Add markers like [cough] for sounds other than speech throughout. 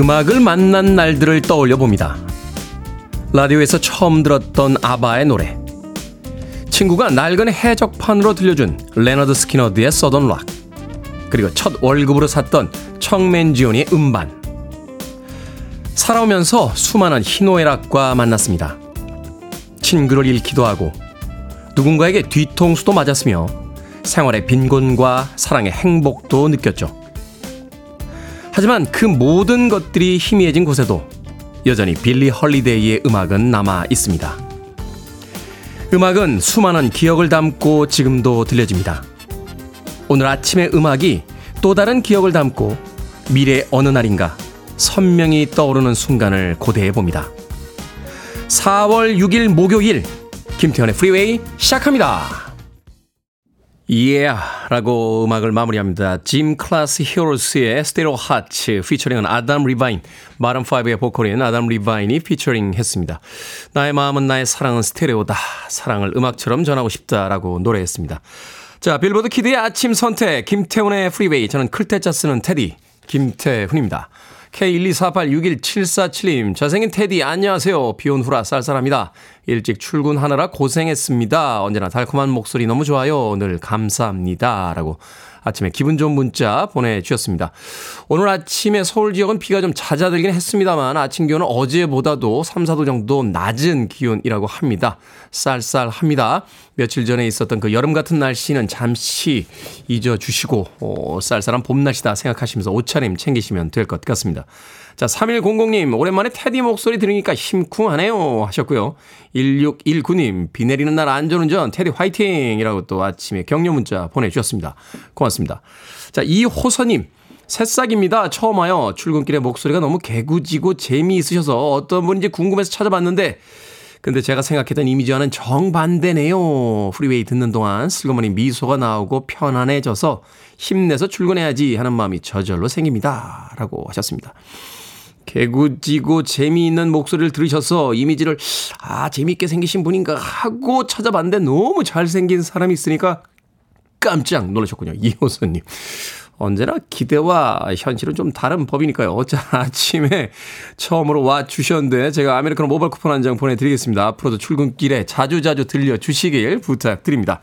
음악을 만난 날들을 떠올려 봅니다. 라디오에서 처음 들었던 아바의 노래. 친구가 낡은 해적판으로 들려준 레너드 스키너드의 Southern rock. 그리고 첫 월급으로 샀던 척 맨지온의 음반. 살아오면서 수많은 희노애락과 만났습니다. 친구를 잃기도 하고 누군가에게 뒤통수도 맞았으며 생활의 빈곤과 사랑의 행복도 느꼈죠. 하지만 그 모든 것들이 희미해진 곳에도 여전히 빌리 헐리데이의 음악은 남아 있습니다. 음악은 수많은 기억을 담고 지금도 들려집니다. 오늘 아침의 음악이 또 다른 기억을 담고 미래 어느 날인가 선명히 떠오르는 순간을 고대해 봅니다. 4월 6일 목요일 김태현의 프리웨이 시작합니다. Yeah 라고 음악을 마무리합니다. 짐 클래스 히어로스의 Stereo Hearts 피처링은 아담 리바인 마룬5의 보컬인 아담 리바인이 피처링 했습니다. 나의 마음은 나의 사랑은 스테레오다. 사랑을 음악처럼 전하고 싶다라고 노래했습니다. 자 빌보드 키드의 아침 선택 김태훈의 프리웨이 저는 클테짜 쓰는 테디 김태훈입니다. K124861747님, 잘생긴 테디, 안녕하세요. 비온 후라 쌀쌀합니다. 일찍 출근하느라 고생했습니다. 언제나 달콤한 목소리 너무 좋아요. 늘 감사합니다. 라고 아침에 기분 좋은 문자 보내주셨습니다. 오늘 아침에 서울 지역은 비가 좀 잦아들긴 했습니다만 아침 기온은 어제보다도 3, 4도 정도 낮은 기온이라고 합니다. 쌀쌀합니다. 며칠 전에 있었던 그 여름 같은 날씨는 잠시 잊어주시고 어, 쌀쌀한 봄 날씨다 생각하시면서 옷차림 챙기시면 될 것 같습니다. 자, 3100님, 오랜만에 테디 목소리 들으니까 심쿵하네요. 하셨고요. 1619님, 비 내리는 날 안전운전, 테디 화이팅! 이라고 또 아침에 격려 문자 보내주셨습니다. 고맙습니다. 자, 이호서님, 새싹입니다. 처음 와요. 출근길에 목소리가 너무 개구지고 재미있으셔서 어떤 분인지 궁금해서 찾아봤는데, 근데 제가 생각했던 이미지와는 정반대네요. 프리웨이 듣는 동안 슬그머니 미소가 나오고 편안해져서 힘내서 출근해야지 하는 마음이 저절로 생깁니다. 라고 하셨습니다. 개구지고 재미있는 목소리를 들으셔서 이미지를 아 재미있게 생기신 분인가 하고 찾아봤는데 너무 잘생긴 사람이 있으니까 깜짝 놀라셨군요. 이호선님. 언제나 기대와 현실은 좀 다른 법이니까요. 어제 아침에 처음으로 와 주셨는데 제가 아메리카노 모바일 쿠폰 한 장 보내드리겠습니다. 앞으로도 출근길에 자주자주 들려주시길 부탁드립니다.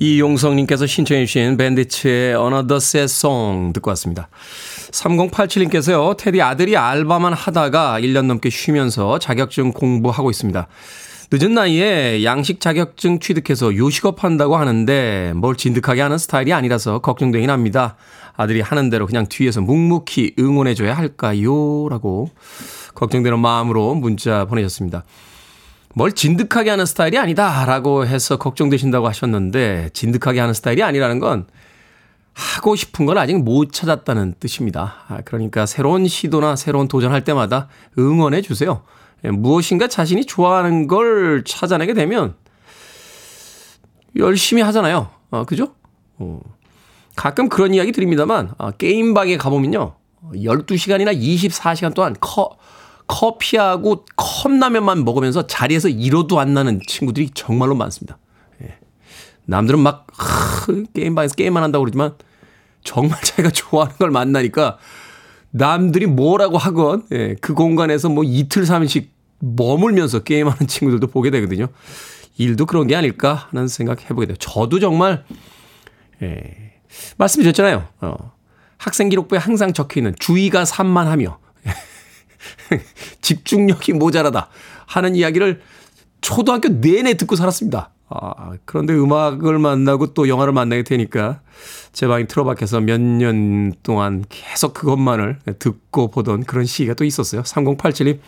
이용성님께서 신청해 주신 밴디츠의 Another Sad Song 듣고 왔습니다. 3087님께서요, 테디 아들이 알바만 하다가 1년 넘게 쉬면서 자격증 공부하고 있습니다. 늦은 나이에 양식 자격증 취득해서 요식업 한다고 하는데 뭘 진득하게 하는 스타일이 아니라서 걱정되긴 합니다. 아들이 하는 대로 그냥 뒤에서 묵묵히 응원해줘야 할까요? 라고 걱정되는 마음으로 문자 보내셨습니다. 뭘 진득하게 하는 스타일이 아니다라고 해서 걱정되신다고 하셨는데 진득하게 하는 스타일이 아니라는 건 하고 싶은 걸 아직 못 찾았다는 뜻입니다. 아, 그러니까 새로운 시도나 새로운 도전할 때마다 응원해 주세요. 예, 무엇인가 자신이 좋아하는 걸 찾아내게 되면 열심히 하잖아요. 아, 그죠? 어. 가끔 그런 이야기 드립니다만, 아, 게임방에 가보면요. 12시간이나 24시간 동안 커, 커피하고 컵라면만 먹으면서 자리에서 이러도 안 나는 친구들이 정말로 많습니다. 예. 남들은 막 하, 게임방에서 게임만 한다고 그러지만 정말 [laughs] 자기가 좋아하는 걸 만나니까 남들이 뭐라고 하건 예, 그 공간에서 뭐 이틀 삼일씩 머물면서 게임하는 친구들도 보게 되거든요. 일도 그런 게 아닐까 하는 생각 해보게 돼요. 저도 정말 예, 말씀드렸잖아요. 어, 학생 기록부에 항상 적혀 있는 주의가 산만하며 [laughs] 집중력이 모자라다 하는 이야기를 초등학교 내내 듣고 살았습니다. 아, 그런데 음악을 만나고 또 영화를 만나게 되니까 제 방에 틀어박혀서 몇 년 동안 계속 그것만을 듣고 보던 그런 시기가 또 있었어요. 3087님,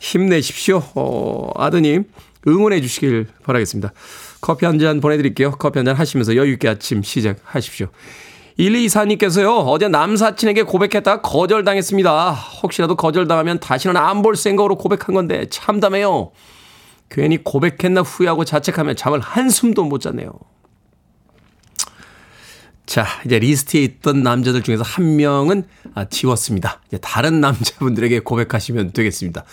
힘내십시오. 어, 아드님, 응원해 주시길 바라겠습니다. 커피 한 잔 보내드릴게요. 커피 한 잔 하시면서 여유있게 아침 시작하십시오. 1224님께서요, 어제 남사친에게 고백했다가 거절당했습니다. 혹시라도 거절당하면 다시는 안 볼 생각으로 고백한 건데 참담해요. 괜히 고백했나 후회하고 자책하며 잠을 한숨도 못 잤네요. 자, 이제 리스트에 있던 남자들 중에서 한 명은 아, 지웠습니다. 이제 다른 남자분들에게 고백하시면 되겠습니다.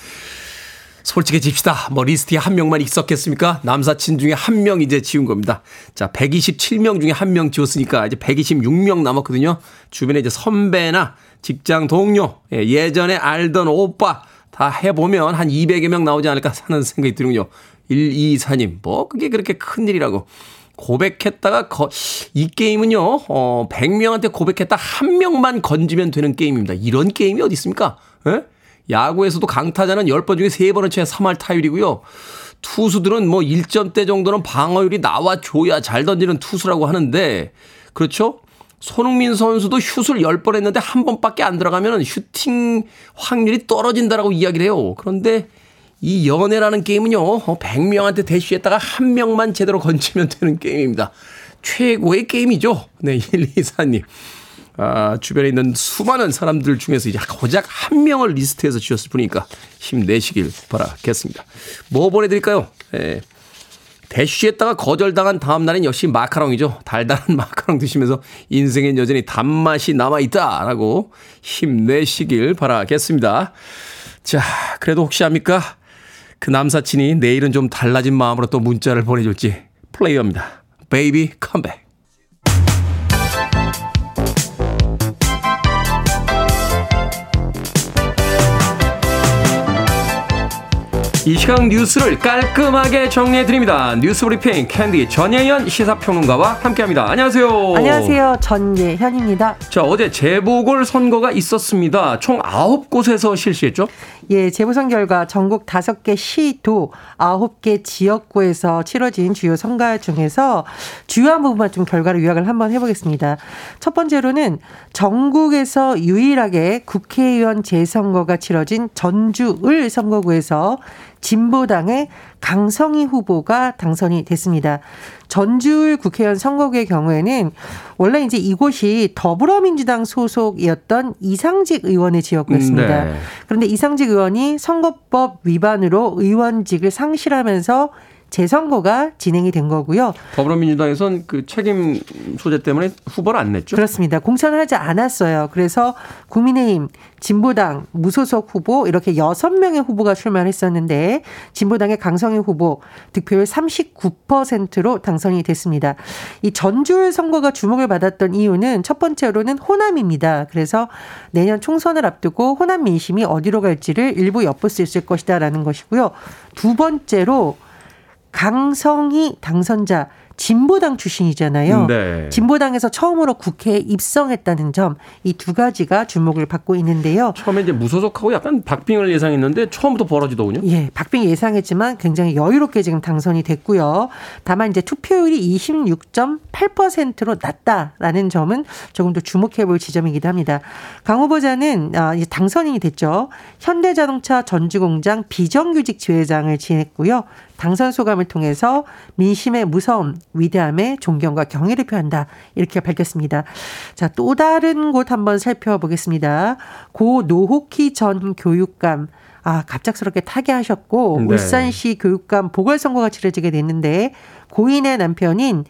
솔직해집시다. 뭐 리스트에 한 명만 있었겠습니까? 남사친 중에 한 명 이제 지운 겁니다. 자, 127명 중에 한 명 지웠으니까 이제 126명 남았거든요. 주변에 이제 선배나 직장 동료, 예, 예전에 알던 오빠 다 해보면 한 200여 명 나오지 않을까 하는 생각이 드는군요. 124님, 뭐 그게 그렇게 큰 일이라고. 고백했다가 거, 이 게임은요, 어, 100명한테 고백했다 한 명만 건지면 되는 게임입니다. 이런 게임이 어디 있습니까? 예? 야구에서도 강타자는 10번 중에 3번은 쳐야 3할 타율이고요. 투수들은 뭐 1점대 정도는 방어율이 나와줘야 잘 던지는 투수라고 하는데, 그렇죠? 손흥민 선수도 슛을 10번 했는데 한 번밖에 안 들어가면 슈팅 확률이 떨어진다라고 이야기를 해요. 그런데 이 연애라는 게임은요, 100명한테 어, 대쉬했다가 한 명만 제대로 건지면 되는 게임입니다. 최고의 게임이죠. 네, [laughs] 124님. 아, 주변에 있는 수많은 사람들 중에서 이제 고작 한 명을 리스트해서 주셨을 뿐이니까 힘내시길 바라겠습니다. 뭐 보내드릴까요? 예. 대쉬했다가 거절당한 다음 날은 역시 마카롱이죠. 달달한 [laughs] 마카롱 드시면서 인생엔 여전히 단맛이 남아있다라고 힘내시길 바라겠습니다. 자, 그래도 혹시 압니까? 그 남사친이 내일은 좀 달라진 마음으로 또 문자를 보내줄지 플레이어입니다. Baby Come Back. 이 시간 뉴스를 깔끔하게 정리해드립니다. 뉴스 브리핑 캔디 전예현 시사평론가와 함께합니다. 안녕하세요. 안녕하세요. 전예현입니다. 자, 어제 재보궐 선거가 있었습니다. 총 9곳에서 실시했죠? 예, 재보선 결과 전국 5개 시도 9개 지역구에서 치러진 주요 선거 중에서 주요한 부분만 좀 결과를 요약을 한번 해보겠습니다. 첫 번째로는 전국에서 유일하게 국회의원 재선거가 치러진 전주을 선거구에서 진보당의 강성희 후보가 당선이 됐습니다. 전주울 국회의원 선거구의 경우에는 원래 이제 이곳이 더불어민주당 소속이었던 이상직 의원의 지역구였습니다. 네. 그런데 이상직 의원이 선거법 위반으로 의원직을 상실하면서 재선거가 진행이 된 거고요. 더불어민주당에선 그 책임 소재 때문에 후보를 안 냈죠? 그렇습니다. 공천을 하지 않았어요. 그래서 국민의힘, 진보당, 무소속 후보 이렇게 여섯 명의 후보가 출마를 했었는데 진보당의 강성희 후보 득표율 39%로 당선이 됐습니다. 이 전주울 선거가 주목을 받았던 이유는 첫 번째로는 호남입니다. 그래서 내년 총선을 앞두고 호남 민심이 어디로 갈지를 일부 엿볼 수 있을 것이다라는 것이고요. 두 번째로 강성희 당선자 진보당 출신이잖아요. 네. 진보당에서 처음으로 국회에 입성했다는 점 이 두 가지가 주목을 받고 있는데요. 처음에 이제 무소속하고 약간 박빙을 예상했는데 처음부터 벌어지더군요. 예, 박빙 예상했지만 굉장히 여유롭게 지금 당선이 됐고요. 다만 이제 투표율이 26.8%로 낮다라는 점은 조금 더 주목해 볼 지점이기도 합니다. 강 후보자는 아, 이제 당선인이 됐죠. 현대자동차 전주공장 비정규직 지회장을 지냈고요. 당선 소감을 통해서 민심의 무서움, 위대함에 존경과 경의를 표한다. 이렇게 밝혔습니다. 자, 또 다른 곳 한번 살펴보겠습니다. 고 노호키 전 교육감. 아, 갑작스럽게 타계하셨고, 네. 울산시 교육감 보궐선거가 치러지게 됐는데, 고인의 남편인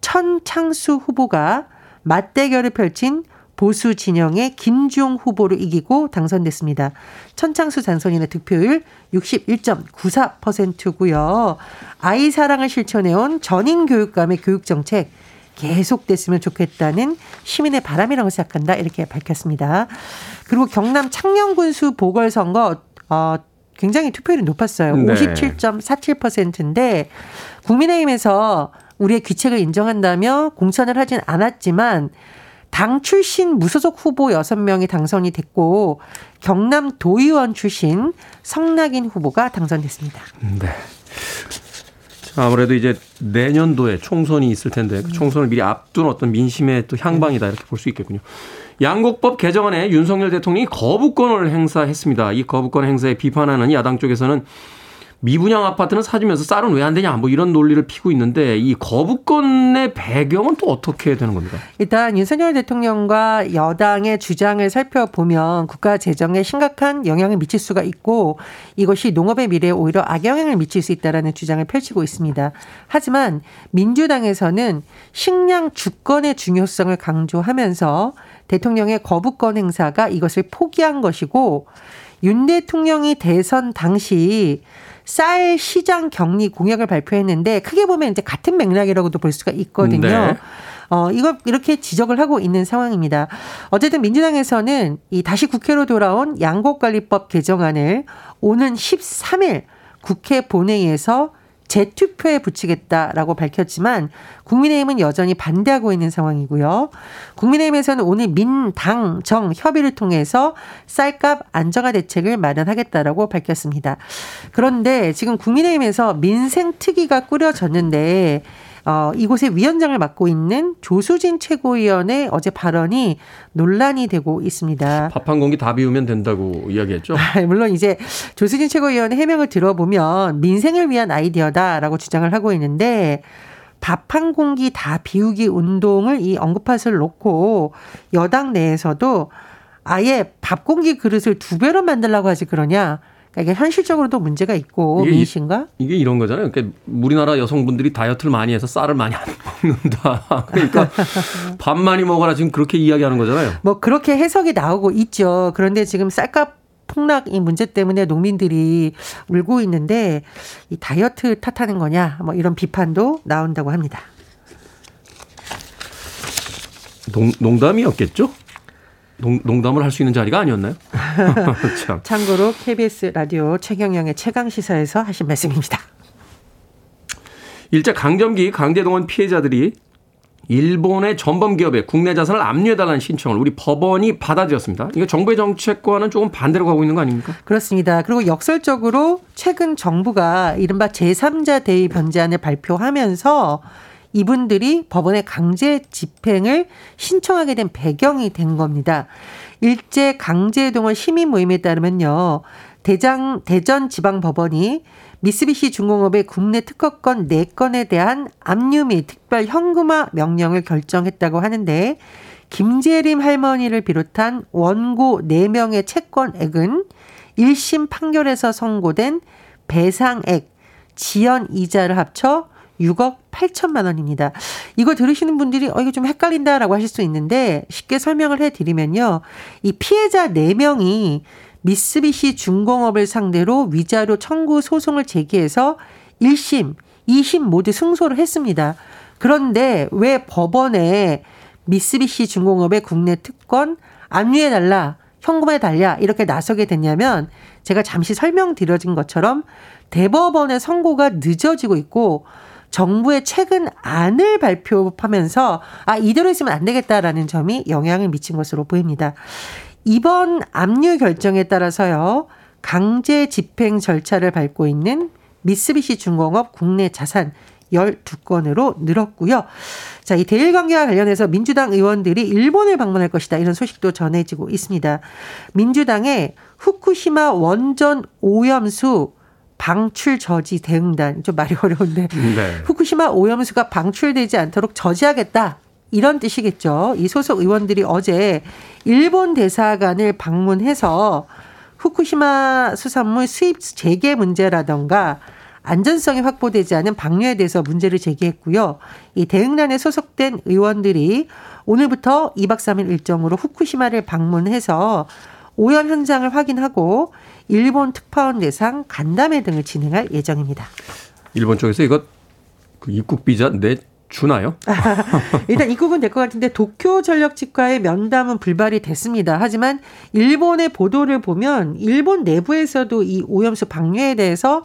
천창수 후보가 맞대결을 펼친 보수 진영의 김주용 후보를 이기고 당선됐습니다. 천창수 당선인의 득표율 61.94%고요. 아이 사랑을 실천해온 전인 교육감의 교육 정책 계속됐으면 좋겠다는 시민의 바람이라고 생각한다 이렇게 밝혔습니다. 그리고 경남 창녕군수 보궐선거 어, 굉장히 투표율이 높았어요. 네. 57.47%인데 국민의힘에서 우리의 귀책을 인정한다며 공천을 하진 않았지만 당 출신 무소속 후보 6명이 당선이 됐고 경남 도의원 출신 성낙인 후보가 당선됐습니다. 네. 아무래도 이제 내년도에 총선이 있을 텐데 그 총선을 미리 앞둔 어떤 민심의 또 향방이다 이렇게 볼 수 있겠군요. 양곡법 개정안에 윤석열 대통령이 거부권을 행사했습니다. 이 거부권 행사에 비판하는 야당 쪽에서는 미분양 아파트는 사주면서 쌀은 왜 안 되냐 뭐 이런 논리를 피고 있는데 이 거부권의 배경은 또 어떻게 되는 겁니까? 일단 윤석열 대통령과 여당의 주장을 살펴보면 국가 재정에 심각한 영향을 미칠 수가 있고 이것이 농업의 미래에 오히려 악영향을 미칠 수 있다라는 주장을 펼치고 있습니다. 하지만 민주당에서는 식량 주권의 중요성을 강조하면서 대통령의 거부권 행사가 이것을 포기한 것이고 윤 대통령이 대선 당시 쌀 시장 격리 공약을 발표했는데 크게 보면 이제 같은 맥락이라고도 볼 수가 있거든요. 네. 어, 이걸 이렇게 지적을 하고 있는 상황입니다. 어쨌든 민주당에서는 이 다시 국회로 돌아온 양곡관리법 개정안을 오는 13일 국회 본회의에서 재투표에 붙이겠다라고 밝혔지만 국민의힘은 여전히 반대하고 있는 상황이고요. 국민의힘에서는 오늘 민당 정 협의를 통해서 쌀값 안정화 대책을 마련하겠다라고 밝혔습니다. 그런데 지금 국민의힘에서 민생 특위가 꾸려졌는데 어, 이곳에 위원장을 맡고 있는 조수진 최고위원의 어제 발언이 논란이 되고 있습니다. 밥 한 공기 다 비우면 된다고 이야기했죠. [laughs] 아, 물론 이제 조수진 최고위원의 해명을 들어보면 민생을 위한 아이디어다라고 주장을 하고 있는데 밥 한 공기 다 비우기 운동을 이 언급할 놓고 여당 내에서도 아예 밥 공기 그릇을 두 배로 만들라고 하지 그러냐. 그러니까 이게 현실적으로도 문제가 있고 이게, 민심과 이게 이런 거잖아요. 그러니까 우리나라 여성분들이 다이어트를 많이 해서 쌀을 많이 안 [laughs] 먹는다. 그러니까 [laughs] 밥 많이 먹어라 지금 그렇게 이야기하는 거잖아요. 뭐 그렇게 해석이 나오고 있죠. 그런데 지금 쌀값 폭락 이 문제 때문에 농민들이 울고 있는데 이 다이어트 탓하는 거냐 뭐 이런 비판도 나온다고 합니다. 농, 농담이었겠죠? 농, 농담을 할 수 있는 자리가 아니었나요? [laughs] 참. 참고로 KBS 라디오 최경영의 최강 시사에서 하신 말씀입니다. 일제 강점기 강제동원 피해자들이 일본의 전범 기업에 국내 자산을 압류해달라는 신청을 우리 법원이 받아들였습니다. 이게 정부의 정책과는 조금 반대로 가고 있는 거 아닙니까? 그렇습니다. 그리고 역설적으로 최근 정부가 이른바 제3자 대의 변제안을 발표하면서 이분들이 법원에 강제 집행을 신청하게 된 배경이 된 겁니다. 일제 강제동원 시민 모임에 따르면요. 대장 대전 지방 법원이 미쓰비시 중공업의 국내 특허권 4건에 대한 압류 및 특별 현금화 명령을 결정했다고 하는데 김재림 할머니를 비롯한 원고 4명의 채권액은 1심 판결에서 선고된 배상액, 지연 이자를 합쳐 6억 8천만 원입니다. 이거 들으시는 분들이 어 이거 좀 헷갈린다라고 하실 수 있는데 쉽게 설명을 해 드리면요. 이 피해자 4명이 미쓰비시 중공업을 상대로 위자료 청구 소송을 제기해서 1심, 2심 모두 승소를 했습니다. 그런데 왜 법원에 미쓰비시 중공업의 국내 특권 압류해 달라, 현금해 달라 이렇게 나서게 됐냐면 제가 잠시 설명드려진 것처럼 대법원의 선고가 늦어지고 있고 정부의 최근 안을 발표하면서 아 이대로 있으면 안 되겠다라는 점이 영향을 미친 것으로 보입니다. 이번 압류 결정에 따라서요. 강제 집행 절차를 밟고 있는 미쓰비시 중공업 국내 자산 12건으로 늘었고요. 자, 이 대일 관계와 관련해서 민주당 의원들이 일본을 방문할 것이다. 이런 소식도 전해지고 있습니다. 민주당의 후쿠시마 원전 오염수 방출 저지 대응단 좀 말이 어려운데 네. 후쿠시마 오염수가 방출되지 않도록 저지하겠다. 이런 뜻이겠죠. 이 소속 의원들이 어제 일본 대사관을 방문해서 후쿠시마 수산물 수입 재개 문제라던가 안전성이 확보되지 않은 방류에 대해서 문제를 제기했고요. 이 대응단에 소속된 의원들이 오늘부터 2박 3일 일정으로 후쿠시마를 방문해서 오염 현장을 확인하고 일본 특파원 대상 간담회 등을 진행할 예정입니다. 일본 쪽에서 이거 그 입국 비자 내 주나요? [laughs] 일단 입국은 될 것 같은데 도쿄 전력 직과의 면담은 불발이 됐습니다. 하지만 일본의 보도를 보면 일본 내부에서도 이 오염수 방류에 대해서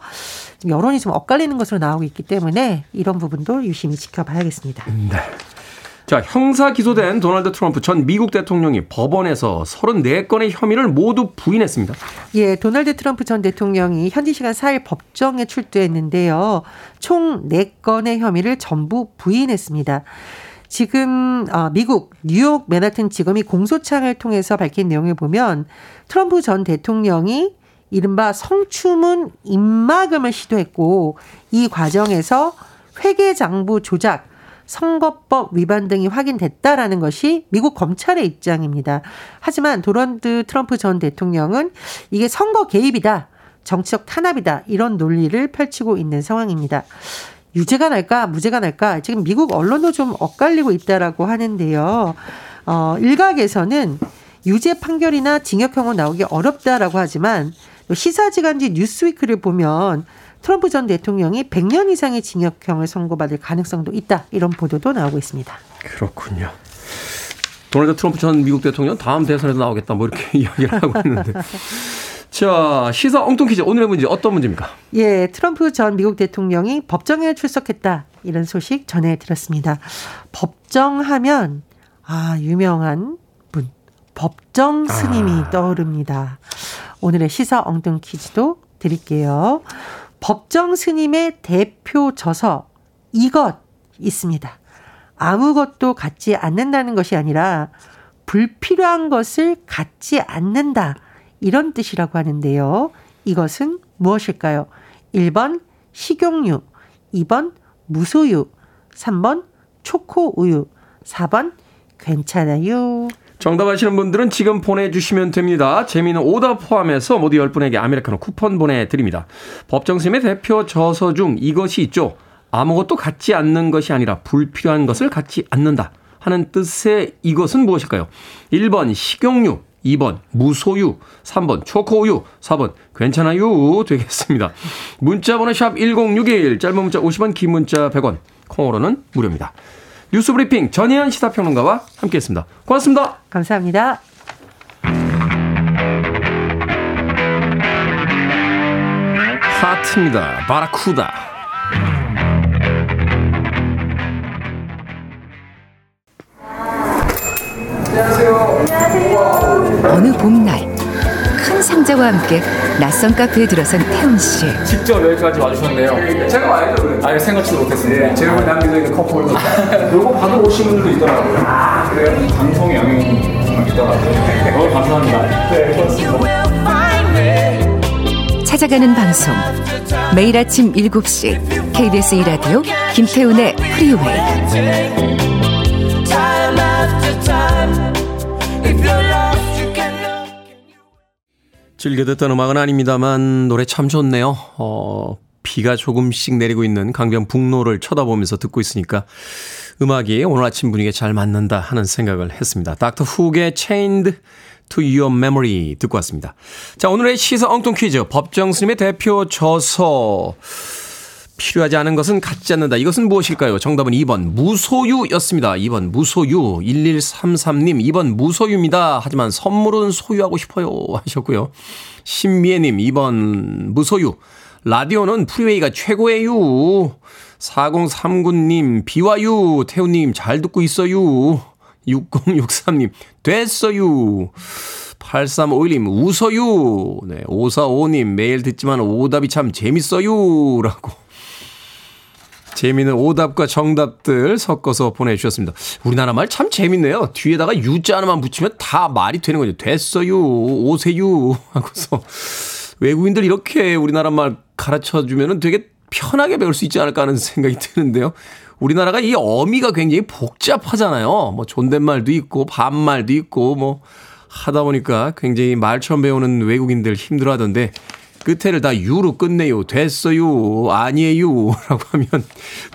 여론이 좀 엇갈리는 것으로 나오고 있기 때문에 이런 부분도 유심히 지켜봐야겠습니다. 네. 자, 형사 기소된 도널드 트럼프 전 미국 대통령이 법원에서 34건의 혐의를 모두 부인했습니다. 예, 도널드 트럼프 전 대통령이 현지 시간 4일 법정에 출두했는데요. 총 4건의 혐의를 전부 부인했습니다. 지금 어, 미국 뉴욕 맨하튼 지검이 공소장을 통해서 밝힌 내용을 보면 트럼프 전 대통령이 이른바 성추문 입막음을 시도했고 이 과정에서 회계장부 조작, 선거법 위반 등이 확인됐다라는 것이 미국 검찰의 입장입니다. 하지만 도널드 트럼프 전 대통령은 이게 선거 개입이다. 정치적 탄압이다. 이런 논리를 펼치고 있는 상황입니다. 유죄가 날까 무죄가 날까 지금 미국 언론도 좀 엇갈리고 있다라고 하는데요. 어, 일각에서는 유죄 판결이나 징역형은 나오기 어렵다라고 하지만 시사지간지 뉴스위크를 보면 트럼프 전 대통령이 100년 이상의 징역형을 선고받을 가능성도 있다. 이런 보도도 나오고 있습니다. 그렇군요. 도널드 트럼프 전 미국 대통령 다음 대선에도 나오겠다. 뭐 이렇게 [laughs] 이야기를 하고 있는데. 자, 시사 엉뚱 퀴즈. 오늘의 문제 어떤 문제입니까? 예, 트럼프 전 미국 대통령이 법정에 출석했다. 이런 소식 전해드렸습니다. 법정 하면, 아, 유명한 분. 법정 스님이 아. 떠오릅니다. 오늘의 시사 엉뚱 퀴즈도 드릴게요. 법정 스님의 대표 저서 이것 있습니다. 아무것도 갖지 않는다는 것이 아니라 불필요한 것을 갖지 않는다. 이런 뜻이라고 하는데요. 이것은 무엇일까요? 1번 식용유, 2번 무소유, 3번 초코우유, 4번 괜찮아요. 정답 아시는 분들은 지금 보내주시면 됩니다. 재미는 오답 포함해서 모두 10분에게 아메리카노 쿠폰 보내드립니다. 법정스님의 대표 저서 중 이것이 있죠. 아무것도 갖지 않는 것이 아니라 불필요한 것을 갖지 않는다 하는 뜻의 이것은 무엇일까요? 1번 식용유, 2번 무소유, 3번 초코우유, 4번 괜찮아요 되겠습니다. 문자번호 샵 1061, 짧은 문자 50원, 긴 문자 100원, 콩으로는 무료입니다. 뉴스브리핑 전혜연 시사평론가와 함께했습니다. 고맙습니다. 감사합니다. 하트입니다. 바라쿠다. 안녕하세요. 어느 봄날 큰 상자와 함께 낯선 카페에 들어선 태훈 씨. 직접 여기까지 와주셨네요. 제가 와야죠. 아예 생각지도 못했습니다. 네, 제가 남기고 있는 컵홀더. 요거 받아오신 분들도 있더라고요. 아, 그래요? 방송의 영향이 있더라고요. 너무 감사합니다. 네, 고맙습니다. 찾아가는 방송. 매일 아침 7시 KBS 2라디오 김태훈의 프리웨이. 즐겨 듣던 음악은 아닙니다만 노래 참 좋네요. 어, 비가 조금씩 내리고 있는 강변 북로를 쳐다보면서 듣고 있으니까 음악이 오늘 아침 분위기에 잘 맞는다 하는 생각을 했습니다. 닥터 훅의 Chained to Your Memory 듣고 왔습니다. 자, 오늘의 시사 엉뚱 퀴즈. 법정 스님의 대표 저서. 필요하지 않은 것은 갖지 않는다. 이것은 무엇일까요? 정답은 2번 무소유였습니다. 2번 무소유. 1133님 2번 무소유입니다. 하지만 선물은 소유하고 싶어요 [laughs] 하셨고요. 신미애님 2번 무소유. 라디오는 프리웨이가 최고예요. 4039님 비와유. 태우님 잘 듣고 있어요. 6063님 됐어요. 8351님 웃어요. 네, 545님 매일 듣지만 오답이 참 재밌어요. 라고 재미있는 오답과 정답들 섞어서 보내주셨습니다. 우리나라 말 참 재밌네요. 뒤에다가 유자 하나만 붙이면 다 말이 되는 거죠. 됐어요. 오세요. [laughs] 하고서 외국인들 이렇게 우리나라 말 가르쳐 주면은 되게 편하게 배울 수 있지 않을까 하는 생각이 드는데요. 우리나라가 이 어미가 굉장히 복잡하잖아요. 뭐 존댓말도 있고 반말도 있고 뭐 하다 보니까 굉장히 말처럼 배우는 외국인들 힘들어 하던데 끝에를 다 유로 끝내요. 됐어요. 아니에요. [laughs] 라고 하면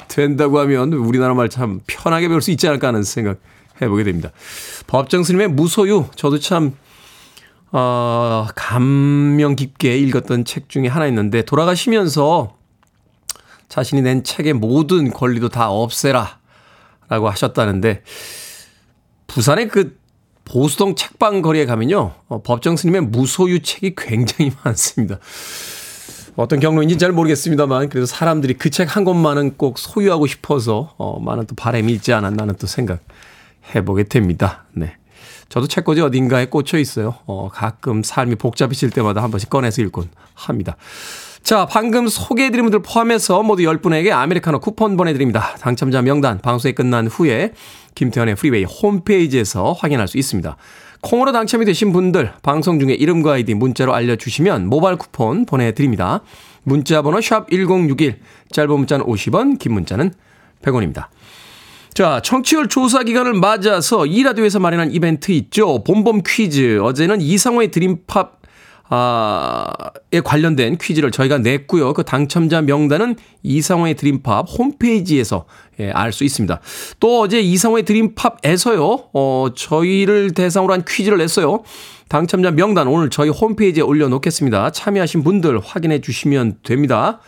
된다고 하면 우리나라 말 참 편하게 배울 수 있지 않을까 하는 생각 해보게 됩니다. 법정 스님의 무소유. 저도 참, 어, 감명 깊게 읽었던 책 중에 하나 있는데 돌아가시면서 자신이 낸 책의 모든 권리도 다 없애라. 라고 하셨다는데 부산의 그 보수동 책방 거리에 가면요. 어, 법정 스님의 무소유 책이 굉장히 [laughs] 많습니다. 어떤 경로인지 잘 모르겠습니다만 그래서 사람들이 그 책 한 권만은 꼭 소유하고 싶어서 어, 많은 또 바람이 있지 않았나는 또 생각 해보게 됩니다. 네. 저도 책꽂이 어딘가에 꽂혀 있어요. 어, 가끔 삶이 복잡해질 때마다 한 번씩 꺼내서 읽곤 합니다. 자, 방금 소개해드린 분들 포함해서 모두 10분에게 아메리카노 쿠폰 보내드립니다. 당첨자 명단 방송이 끝난 후에 김태훈의 프리웨이 홈페이지에서 확인할 수 있습니다. 콩으로 당첨이 되신 분들 방송 중에 이름과 아이디 문자로 알려주시면 모바일 쿠폰 보내드립니다. 문자 번호 샵 1061, 짧은 문자는 50원, 긴 문자는 100원입니다. 자, 청취율 조사 기간을 맞아서 2라디오에서 마련한 이벤트 있죠. 봄봄 퀴즈. 어제는 이상호의 드림팝 아,에 관련된 퀴즈를 저희가 냈고요. 그 당첨자 명단은 이상호의 드림팝 홈페이지에서 예, 알 수 있습니다. 또 어제 이상호의 드림팝에서요, 어, 저희를 대상으로 한 퀴즈를 냈어요. 당첨자 명단 오늘 저희 홈페이지에 올려놓겠습니다. 참여하신 분들 확인해 주시면 됩니다.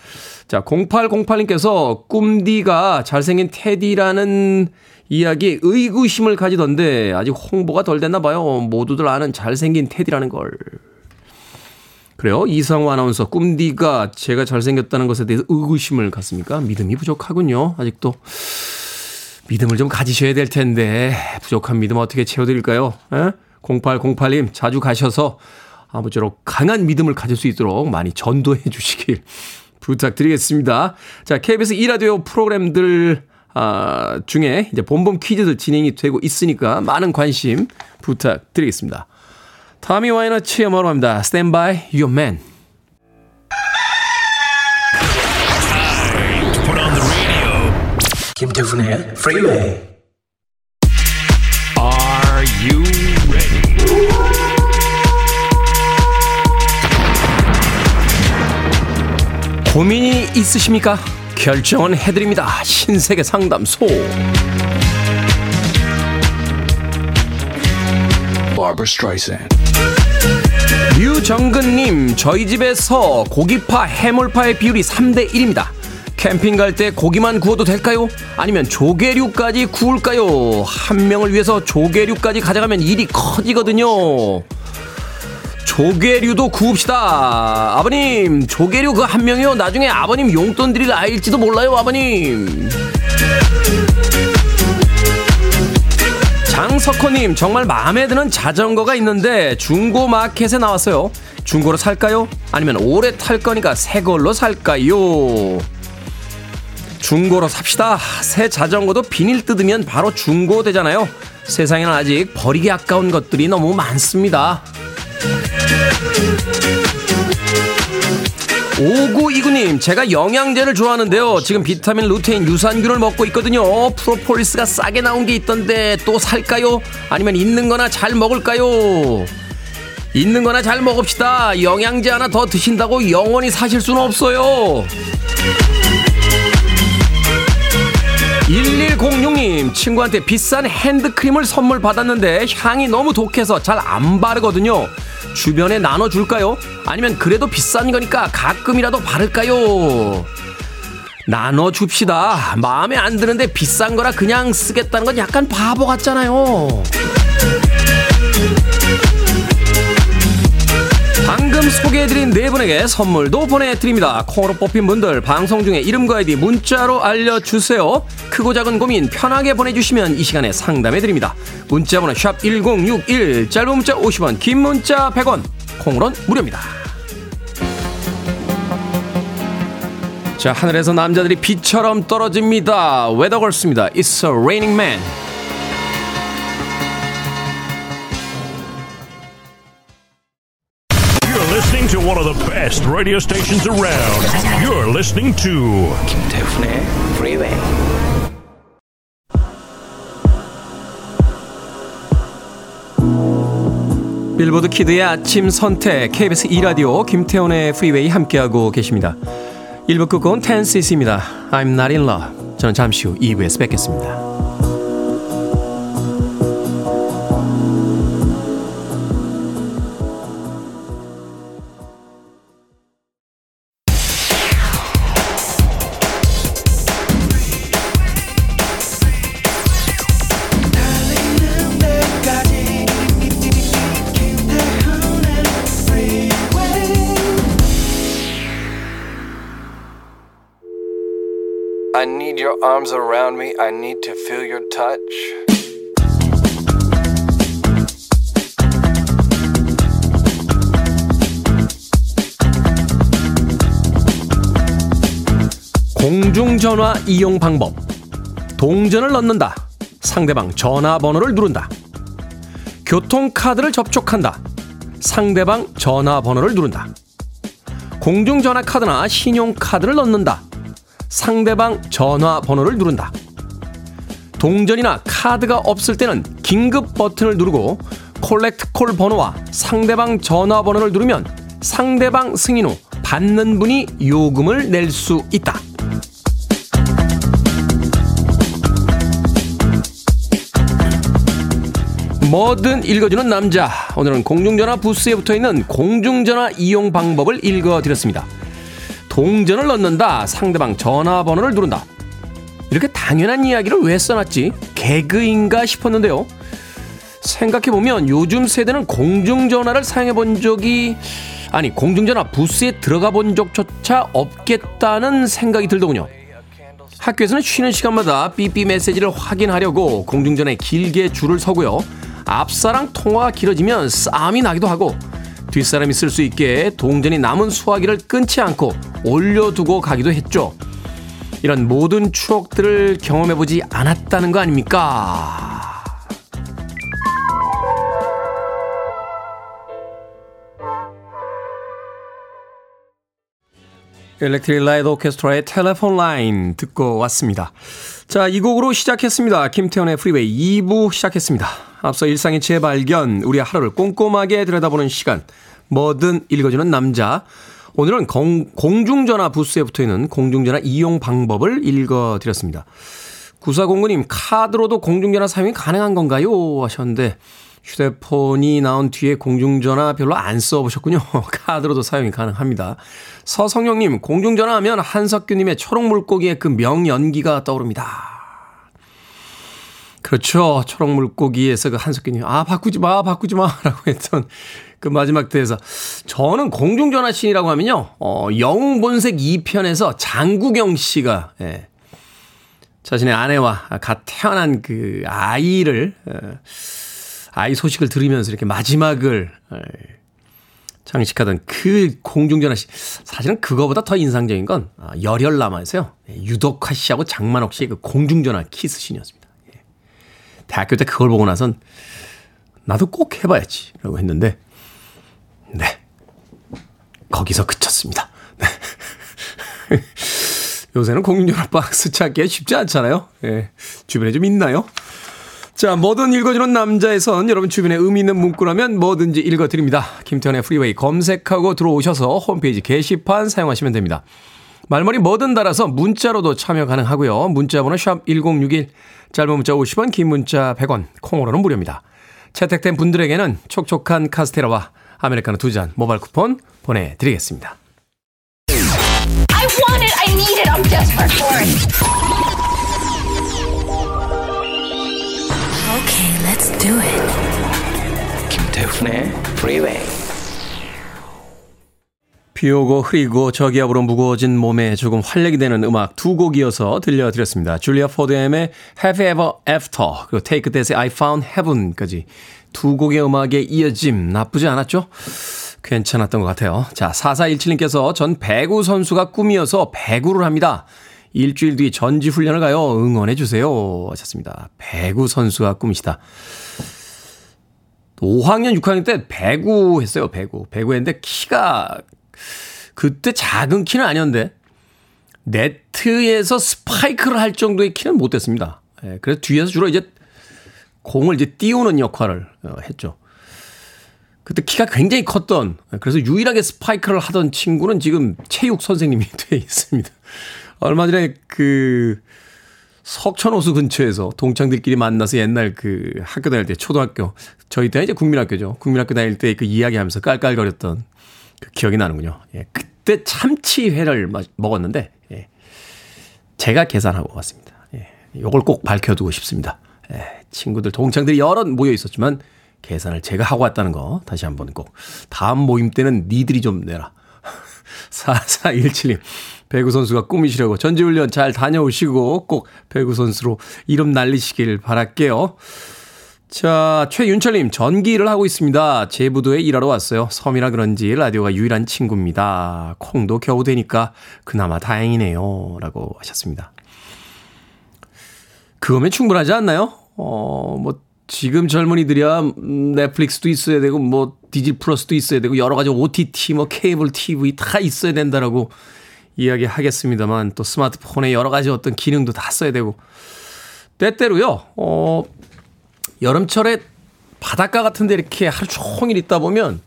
자, 0808님께서 꿈디가 잘생긴 테디라는 이야기에 의구심을 가지던데 아직 홍보가 덜 됐나 봐요. 모두들 아는 잘생긴 테디라는 걸. 그래요? 이상호 아나운서 꿈디가 제가 잘생겼다는 것에 대해서 의구심을 갖습니까? 믿음이 부족하군요. 아직도 믿음을 좀 가지셔야 될 텐데 부족한 믿음 어떻게 채워드릴까요? 에? 0808님 자주 가셔서 아무쪼록 강한 믿음을 가질 수 있도록 많이 전도해 주시길 [laughs] 부탁드리겠습니다. 자, KBS 2라디오 프로그램들 아, 중에 이제 본범 퀴즈도 진행이 되고 있으니까 많은 관심 부탁드리겠습니다. 타미 와이너치의 음악으로 합니다. Stand by your man. 김태훈의 프리웨이 Are you ready? 고민이 있으십니까? 결정은 해드립니다. 신세계 상담소. Barbara Streisand 류정근님, 저희 집에서 고기파, 해물파의 비율이 3대1입니다. 캠핑 갈 때 고기만 구워도 될까요? 아니면 조개류까지 구울까요? 한 명을 위해서 조개류까지 가져가면 일이 커지거든요. 조개류도 구웁시다. 아버님, 조개류 그 한 명이요. 나중에 아버님 용돈 드릴 아일지도 몰라요, 아버님. 장석호님, 정말 마음에 드는 자전거가 있는데 중고 마켓에 나왔어요. 중고로 살까요? 아니면 오래 탈 거니까 새 걸로 살까요? 중고로 삽시다. 새 자전거도 비닐 뜯으면 바로 중고 되잖아요. 세상에는 아직 버리기 아까운 것들이 너무 많습니다. 5929님, 제가 영양제를 좋아하는데요. 지금 비타민, 루테인, 유산균을 먹고 있거든요. 프로폴리스가 싸게 나온 게 있던데 또 살까요? 아니면 있는 거나 잘 먹을까요? 있는 거나 잘 먹읍시다. 영양제 하나 더 드신다고 영원히 사실 수는 없어요. 1106님, 친구한테 비싼 핸드크림을 선물 받았는데 향이 너무 독해서 잘 안 바르거든요. 주변에 나눠줄까요? 아니면 그래도 비싼 거니까 가끔이라도 바를까요? 나눠줍시다. 마음에 안 드는데 비싼 거라 그냥 쓰겠다는 건 약간 바보 같잖아요. 방금 소개해드린 네 분에게 선물도 보내드립니다. 콩으로 뽑힌 분들 방송 중에 이름과 아이디 문자로 알려주세요. 크고 작은 고민 편하게 보내주시면 이 시간에 상담해드립니다. 문자번호 샵 1061 짧은 문자 50원 긴 문자 100원 콩으로는 무료입니다. 자 하늘에서 남자들이 비처럼 떨어집니다. 웨더걸스입니다. It's a raining man. The best radio stations around. You're listening to 김태훈의 프리웨이 빌보드 키드의 아침 선택 KBS 2 라디오 김태훈의 프리웨이 함께하고 계십니다. 1부 끝곡은 10cc입니다. I'm not in love. 저는 잠시 후 2부에서 뵙겠습니다. your arms around me. I need to feel your touch. 공중전화 이용 방법. 동전을 넣는다. 상대방 전화번호를 누른다. 교통카드를 접촉한다. 상대방 전화번호를 누른다. 공중전화 카드나 신용카드를 넣는다. 상대방 전화번호를 누른다. 동전이나 카드가 없을 때는 긴급 버튼을 누르고 콜렉트 콜 번호와 상대방 전화번호를 누르면 상대방 승인 후 받는 분이 요금을 낼 수 있다. 뭐든 읽어주는 남자. 오늘은 공중전화 부스에 붙어 있는 공중전화 이용 방법을 읽어드렸습니다. 동전을 넣는다. 상대방 전화번호를 누른다. 이렇게 당연한 이야기를 왜 써놨지? 개그인가 싶었는데요. 생각해보면 요즘 세대는 공중전화를 사용해 본 적이, 아니, 공중전화 부스에 들어가 본 적조차 없겠다는 생각이 들더군요. 학교에서는 쉬는 시간마다 삐삐 메시지를 확인하려고 공중전화에 길게 줄을 서고요. 앞사랑 통화가 길어지면 싸움이 나기도 하고 뒷사람이 쓸 수 있게 동전이 남은 수화기를 끊지 않고 올려두고 가기도 했죠. 이런 모든 추억들을 경험해보지 않았다는 거 아닙니까? 엘렉트릭 라이드 오케스트라의 텔레폰 라인 듣고 왔습니다. 자, 이 곡으로 시작했습니다. 김태현의 프리웨이 2부 시작했습니다. 앞서 일상의 재발견, 우리 하루를 꼼꼼하게 들여다보는 시간, 뭐든 읽어주는 남자. 오늘은 공, 공중전화 부스에 붙어 있는 공중전화 이용 방법을 읽어드렸습니다. 구사공구님, 카드로도 공중전화 사용이 가능한 건가요? 하셨는데, 휴대폰이 나온 뒤에 공중전화 별로 안 써보셨군요. [laughs] 카드로도 사용이 가능합니다. 서성영님, 공중전화 하면 한석규님의 초록물고기의 그 명연기가 떠오릅니다. 그렇죠. 초록 물고기에서 그 한석규님, 아, 바꾸지 마, 바꾸지 마. [laughs] 라고 했던 그 마지막 대에서 저는 공중전화 씬이라고 하면요. 어, 영웅 본색 2편에서 장구경 씨가, 예, 자신의 아내와 갓 태어난 그 아이를, 예, 아이 소식을 들으면서 이렇게 마지막을 장식하던 그 공중전화 신. 사실은 그거보다 더 인상적인 건 아, 열혈 남아에서요. 예, 유덕화 씨하고 장만옥 씨의 그 공중전화 키스 신이었습니다. 예. 대학교 때 그걸 보고 나선 나도 꼭 해봐야지. 라고 했는데, 네. 거기서 그쳤습니다. 네. [laughs] 요새는 공중전화 박스 찾기가 쉽지 않잖아요. 예. 주변에 좀 있나요? 자, 뭐든 읽어주는 남자에선 여러분 주변에 의미 있는 문구라면 뭐든지 읽어드립니다. 김태훈의 프리웨이 검색하고 들어오셔서 홈페이지 게시판 사용하시면 됩니다. 말머리 뭐든 달아서 문자로도 참여 가능하고요. 문자 번호 샵 1061, 짧은 문자 50원, 긴 문자 100원, 콩으로는 무료입니다. 채택된 분들에게는 촉촉한 카스테라와 아메리카노 두 잔 모바일 쿠폰 보내드리겠습니다. I want it. I need it. I'm desperate for it. Okay, let's do it. 김태훈의 Freeway. 비 오고 흐리고 저기압으로 무거워진 몸에 조금 활력이 되는 음악 두 곡이어서 들려드렸습니다. 줄리아 포드엠의 Have Ever After 그리고 Take That의 I Found Heaven까지 두 곡의 음악의 이어짐 나쁘지 않았죠? 괜찮았던 것 같아요. 자, 4417님께서 전 배구 선수가 꿈이어서 배구를 합니다. 일주일 뒤 전지 훈련을 가요. 응원해 주세요. 하셨습니다. 배구 선수가 꿈이시다. 5학년, 6학년 때 배구 했어요. 배구. 배구 했는데 키가 그때 작은 키는 아니었는데 네트에서 스파이크를 할 정도의 키는 못 됐습니다. 예, 그래서 뒤에서 주로 이제 공을 이제 띄우는 역할을 어, 했죠. 그때 키가 굉장히 컸던 그래서 유일하게 스파이크를 하던 친구는 지금 체육 선생님이 [laughs] 돼 있습니다. 얼마 전에 그 석천호수 근처에서 동창들끼리 만나서 옛날 그 학교 다닐 때 초등학교 저희 때 이제 국민학교죠. 국민학교 다닐 때 그 이야기하면서 깔깔거렸던 그 기억이 나는군요. 예, 그때 참치회를 먹었는데 예, 제가 계산하고 왔습니다. 예, 요걸 꼭 밝혀두고 싶습니다. 예, 친구들 동창들이 여러 모여 있었지만 계산을 제가 하고 왔다는 거 다시 한번 꼭 다음 모임 때는 니들이 좀 내라. [laughs] 4417님. 배구 선수가 꿈이시라고 전지훈련 잘 다녀오시고 꼭 배구 선수로 이름 날리시길 바랄게요. 자, 최윤철님, 전기일을 하고 있습니다. 제부도에 일하러 왔어요. 섬이라 그런지 라디오가 유일한 친구입니다. 콩도 겨우 되니까 그나마 다행이네요. 라고 하셨습니다. 그거면 충분하지 않나요? 어, 뭐, 지금 젊은이들이야 넷플릭스도 있어야 되고, 뭐, 디지 플러스도 있어야 되고, 여러 가지 OTT, 뭐, 케이블 TV 다 있어야 된다라고 이야기 하겠습니다만, 또 스마트폰에 여러 가지 어떤 기능도 다 써야 되고, 때때로요, 어, 여름철에 바닷가 같은 데 이렇게 하루 종일 있다 보면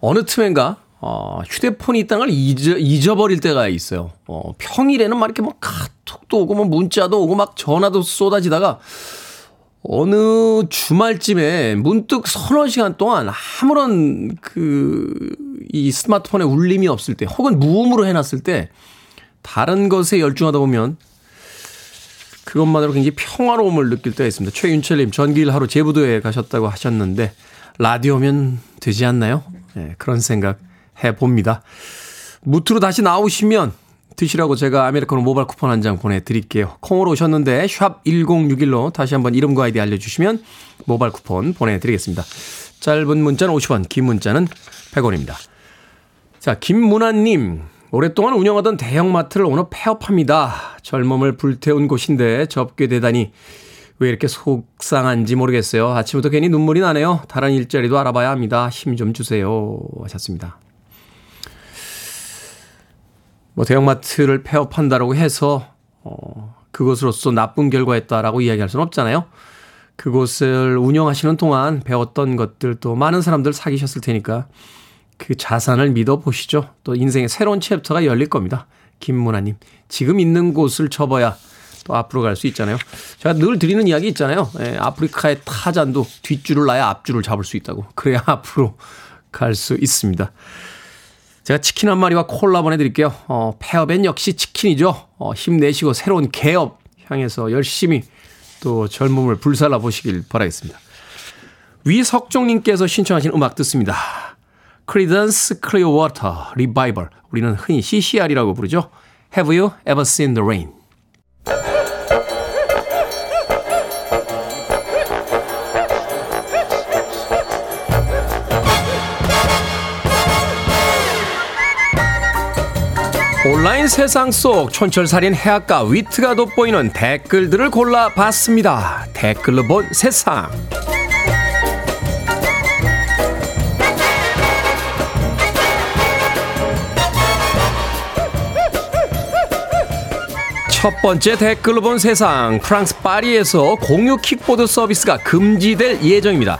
어느 틈엔가 어, 휴대폰이 있다는 걸 잊어, 잊어버릴 때가 있어요. 어, 평일에는 막 이렇게 뭐 카톡도 오고 뭐 문자도 오고 막 전화도 쏟아지다가 어느 주말쯤에 문득 서너 시간 동안 아무런 그 이 스마트폰에 울림이 없을 때 혹은 무음으로 해놨을 때 다른 것에 열중하다 보면 그것만으로 굉장히 평화로움을 느낄 때가 있습니다. 최윤철님 전기일 하루 제부도에 가셨다고 하셨는데 라디오면 되지 않나요? 네, 그런 생각 해봅니다. 무트로 다시 나오시면 드시라고 제가 아메리카노 모바일 쿠폰 한 장 보내드릴게요. 콩으로 오셨는데 샵 1061로 다시 한번 이름과 아이디 알려주시면 모바일 쿠폰 보내드리겠습니다. 짧은 문자는 50원, 긴 문자는 100원입니다. 자, 김문아님. 오랫동안 운영하던 대형마트를 오늘 폐업합니다. 젊음을 불태운 곳인데 접게 되다니 왜 이렇게 속상한지 모르겠어요. 아침부터 괜히 눈물이 나네요. 다른 일자리도 알아봐야 합니다. 힘 좀 주세요. 하셨습니다. 뭐 대형마트를 폐업한다라고 해서 어 그것으로서 나쁜 결과였다라고 이야기할 수는 없잖아요. 그곳을 운영하시는 동안 배웠던 것들 또 많은 사람들 사귀셨을 테니까 그 자산을 믿어보시죠. 또 인생의 새로운 챕터가 열릴 겁니다. 김문아님. 지금 있는 곳을 접어야 또 앞으로 갈 수 있잖아요. 제가 늘 드리는 이야기 있잖아요. 예, 아프리카의 타잔도 뒷줄을 놔야 앞줄을 잡을 수 있다고. 그래야 [laughs] 앞으로 갈 수 있습니다. 제가 치킨 한 마리와 콜라 보내드릴게요. 어, 폐업엔 역시 치킨이죠. 어, 힘내시고 새로운 개업 향해서 열심히 또 젊음을 불살라 보시길 바라겠습니다. 위석종님께서 신청하신 음악 듣습니다. 크리던스 클리어워터 리바이벌 우리는 흔히 CCR이라고 부르죠. Have you ever seen the rain? 온라인 세상 속 촌철살인 해악과 위트가 돋보이는 댓글들을 골라봤습니다. 댓글로 본 세상. 첫 번째 댓글로 본 세상. 프랑스 파리에서 공유 킥보드 서비스가 금지될 예정입니다.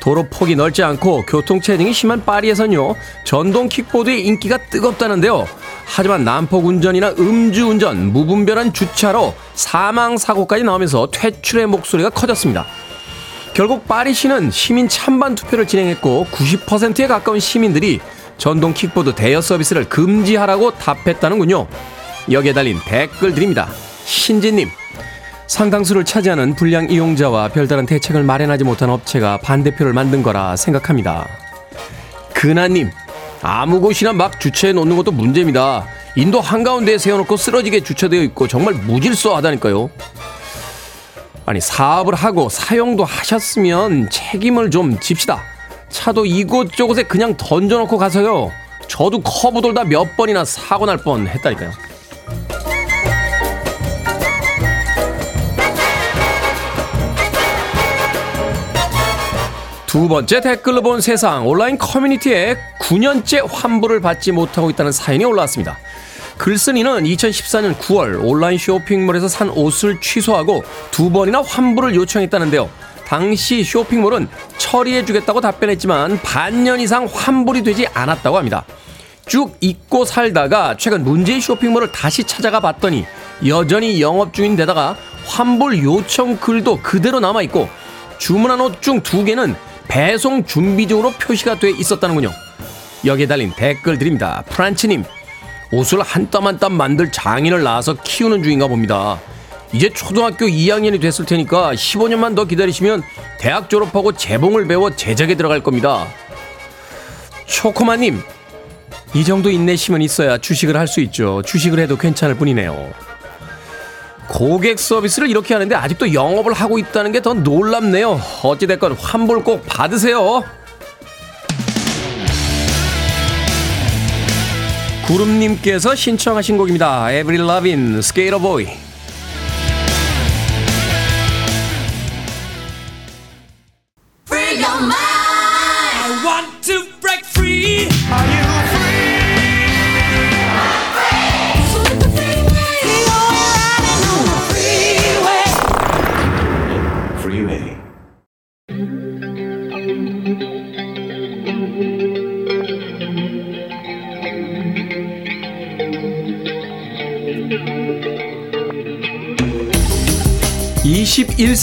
도로 폭이 넓지 않고 교통 체증이 심한 파리에선요, 전동 킥보드의 인기가 뜨겁다는데요. 하지만 난폭 운전이나 음주 운전, 무분별한 주차로 사망 사고까지 나오면서 퇴출의 목소리가 커졌습니다. 결국 파리시는 시민 찬반 투표를 진행했고 90%에 가까운 시민들이 전동 킥보드 대여 서비스를 금지하라고 답했다는군요. 여기에 달린 댓글들입니다. 신지님, 상당수를 차지하는 불량 이용자와 별다른 대책을 마련하지 못한 업체가 반대표를 만든 거라 생각합니다. 근하님, 아무 곳이나 막 주차해 놓는 것도 문제입니다. 인도 한가운데에 세워놓고 쓰러지게 주차되어 있고 정말 무질서하다니까요. 아니 사업을 하고 사용도 하셨으면 책임을 좀 집시다. 차도 이곳저곳에 그냥 던져놓고 가서요. 저도 커브 돌다 몇 번이나 사고 날 뻔 했다니까요. 두 번째 댓글로 본 세상 온라인 커뮤니티에 9년째 환불을 받지 못하고 있다는 사연이 올라왔습니다. 글쓴이는 2014년 9월 온라인 쇼핑몰에서 산 옷을 취소하고 두 번이나 환불을 요청했다는데요. 당시 쇼핑몰은 처리해주겠다고 답변했지만 반년 이상 환불이 되지 않았다고 합니다. 쭉 잊고 살다가 최근 문제의 쇼핑몰을 다시 찾아가 봤더니 여전히 영업 중인 데다가 환불 요청 글도 그대로 남아있고 주문한 옷 중 두 개는 배송 준비 중으로 표시가 돼 있었다는군요. 여기에 달린 댓글 드립니다. 프란치님, 옷을 한 땀 한 땀 만들 장인을 낳아서 키우는 중인가 봅니다. 이제 초등학교 2학년이 됐을 테니까 15년만 더 기다리시면 대학 졸업하고 재봉을 배워 제작에 들어갈 겁니다. 초코마님, 이 정도 인내심은 있어야 주식을 할 수 있죠. 주식을 해도 괜찮을 뿐이네요. 고객 서비스를 이렇게 하는데 아직도 영업을 하고 있다는 게 더 놀랍네요. 어찌됐건 환불 꼭 받으세요. 구름님께서 신청하신 곡입니다. 에브리 라빈 스케이터 보이.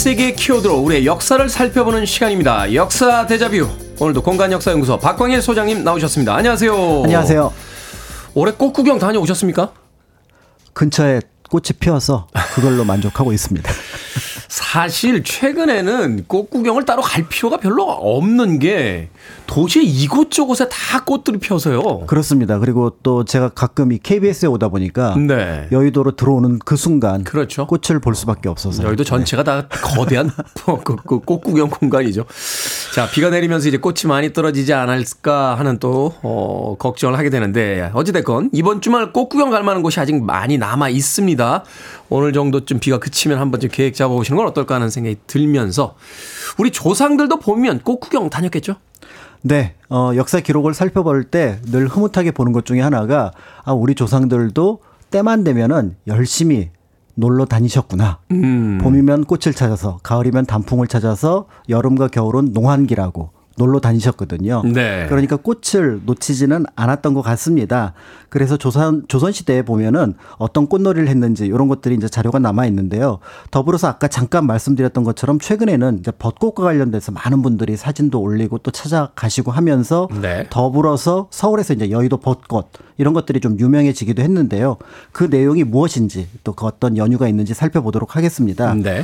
세기의 키워드로 우리의 역사를 살펴보는 시간입니다. 역사 대자뷰. 오늘도 공간역사연구소 박광일 소장님 나오셨습니다. 안녕하세요. 안녕하세요. 올해 꽃 구경 다녀오셨습니까? 근처에 꽃이 피어서 그걸로 만족하고 있습니다. 사실 최근에는 꽃 구경을 따로 갈 필요가 별로 없는 게 도시의 이곳저곳에 다 꽃들이 피어서요. 그렇습니다. 그리고 또 제가 가끔 이 KBS에 오다 보니까 네. 여의도로 들어오는 그 순간 그렇죠. 꽃을 볼 수밖에 없어서 여의도 전체가 다 거대한 [laughs] 그, 그, 꽃 구경 공간이죠. 자, 비가 내리면서 이제 꽃이 많이 떨어지지 않을까 하는 또, 어, 걱정을 하게 되는데, 어찌됐건, 이번 주말 꽃 구경 갈 만한 곳이 아직 많이 남아 있습니다. 오늘 정도쯤 비가 그치면 한 번쯤 계획 잡아보시는 건 어떨까 하는 생각이 들면서, 우리 조상들도 보면 꽃 구경 다녔겠죠? 네, 어, 역사 기록을 살펴볼 때 늘 흐뭇하게 보는 것 중에 하나가 아, 우리 조상들도 때만 되면은 열심히 놀러 다니셨구나. 음. 봄이면 꽃을 찾아서, 가을이면 단풍을 찾아서, 여름과 겨울은 농한기라고 놀러 다니셨거든요. 네. 그러니까 꽃을 놓치지는 않았던 것 같습니다. 그래서 조선 조선 시대에 보면은 어떤 꽃놀이를 했는지 이런 것들이 이제 자료가 남아 있는데요. 더불어서 아까 잠깐 말씀드렸던 것처럼 최근에는 이제 벚꽃과 관련돼서 많은 분들이 사진도 올리고 또 찾아가시고 하면서 네. 더불어서 서울에서 이제 여의도 벚꽃 이런 것들이 좀 유명해지기도 했는데요. 그 내용이 무엇인지 또 그 어떤 연유가 있는지 살펴보도록 하겠습니다. 네.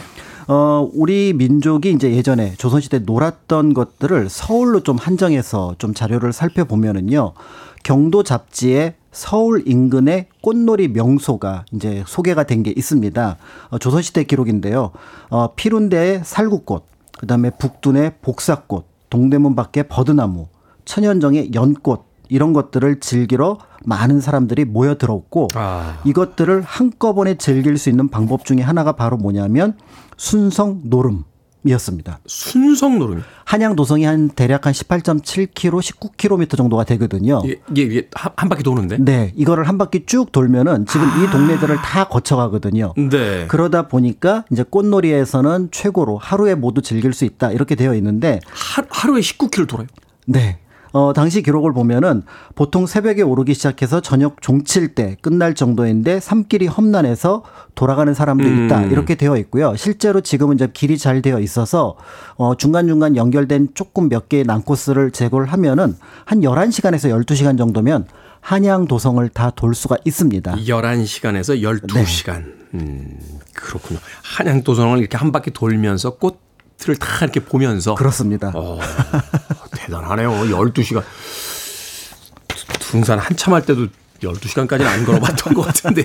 어, 우리 민족이 이제 예전에 조선시대 놀았던 것들을 서울로 좀 한정해서 좀 자료를 살펴보면은요. 경도 잡지에 서울 인근의 꽃놀이 명소가 이제 소개가 된 게 있습니다. 어, 조선시대 기록인데요. 어, 피룬대의 살구꽃, 그 다음에 북둔의 복사꽃, 동대문 밖에 버드나무, 천연정의 연꽃, 이런 것들을 즐기러 많은 사람들이 모여 들었고 아. 이것들을 한꺼번에 즐길 수 있는 방법 중에 하나가 바로 뭐냐면 순성 노름 이었습니다. 순성 노름이. 한양 도성이 한 대략 한 18.7km, 19km 정도가 되거든요. 이게, 이게, 이게 한, 한 바퀴 도는데? 네, 이거를 한 바퀴 쭉 돌면은 지금 이 동네들을 다 거쳐가거든요. 네. 그러다 보니까 이제 꽃놀이에서는 최고로 하루에 모두 즐길 수 있다 이렇게 되어 있는데 하, 하루에 19km 돌아요. 네. 어, 당시 기록을 보면은 보통 새벽에 오르기 시작해서 저녁 종칠 때 끝날 정도인데 산길이 험난해서 돌아가는 사람도 있다. 음. 이렇게 되어 있고요. 실제로 지금은 이제 길이 잘 되어 있어서 어, 중간 중간 연결된 조금 몇 개의 난코스를 제거를 하면은 한 11시간에서 12시간 정도면 한양 도성을 다 돌 수가 있습니다. 11시간에서 12시간. 음, 그렇군요. 한양 도성을 이렇게 한 바퀴 돌면서 꽃 을다 이렇게 보면서. 그렇습니다. 어, 대단하네요. 12시간. 등산 한참 할 때도 12시간까지는 안 걸어봤던 것 같은데.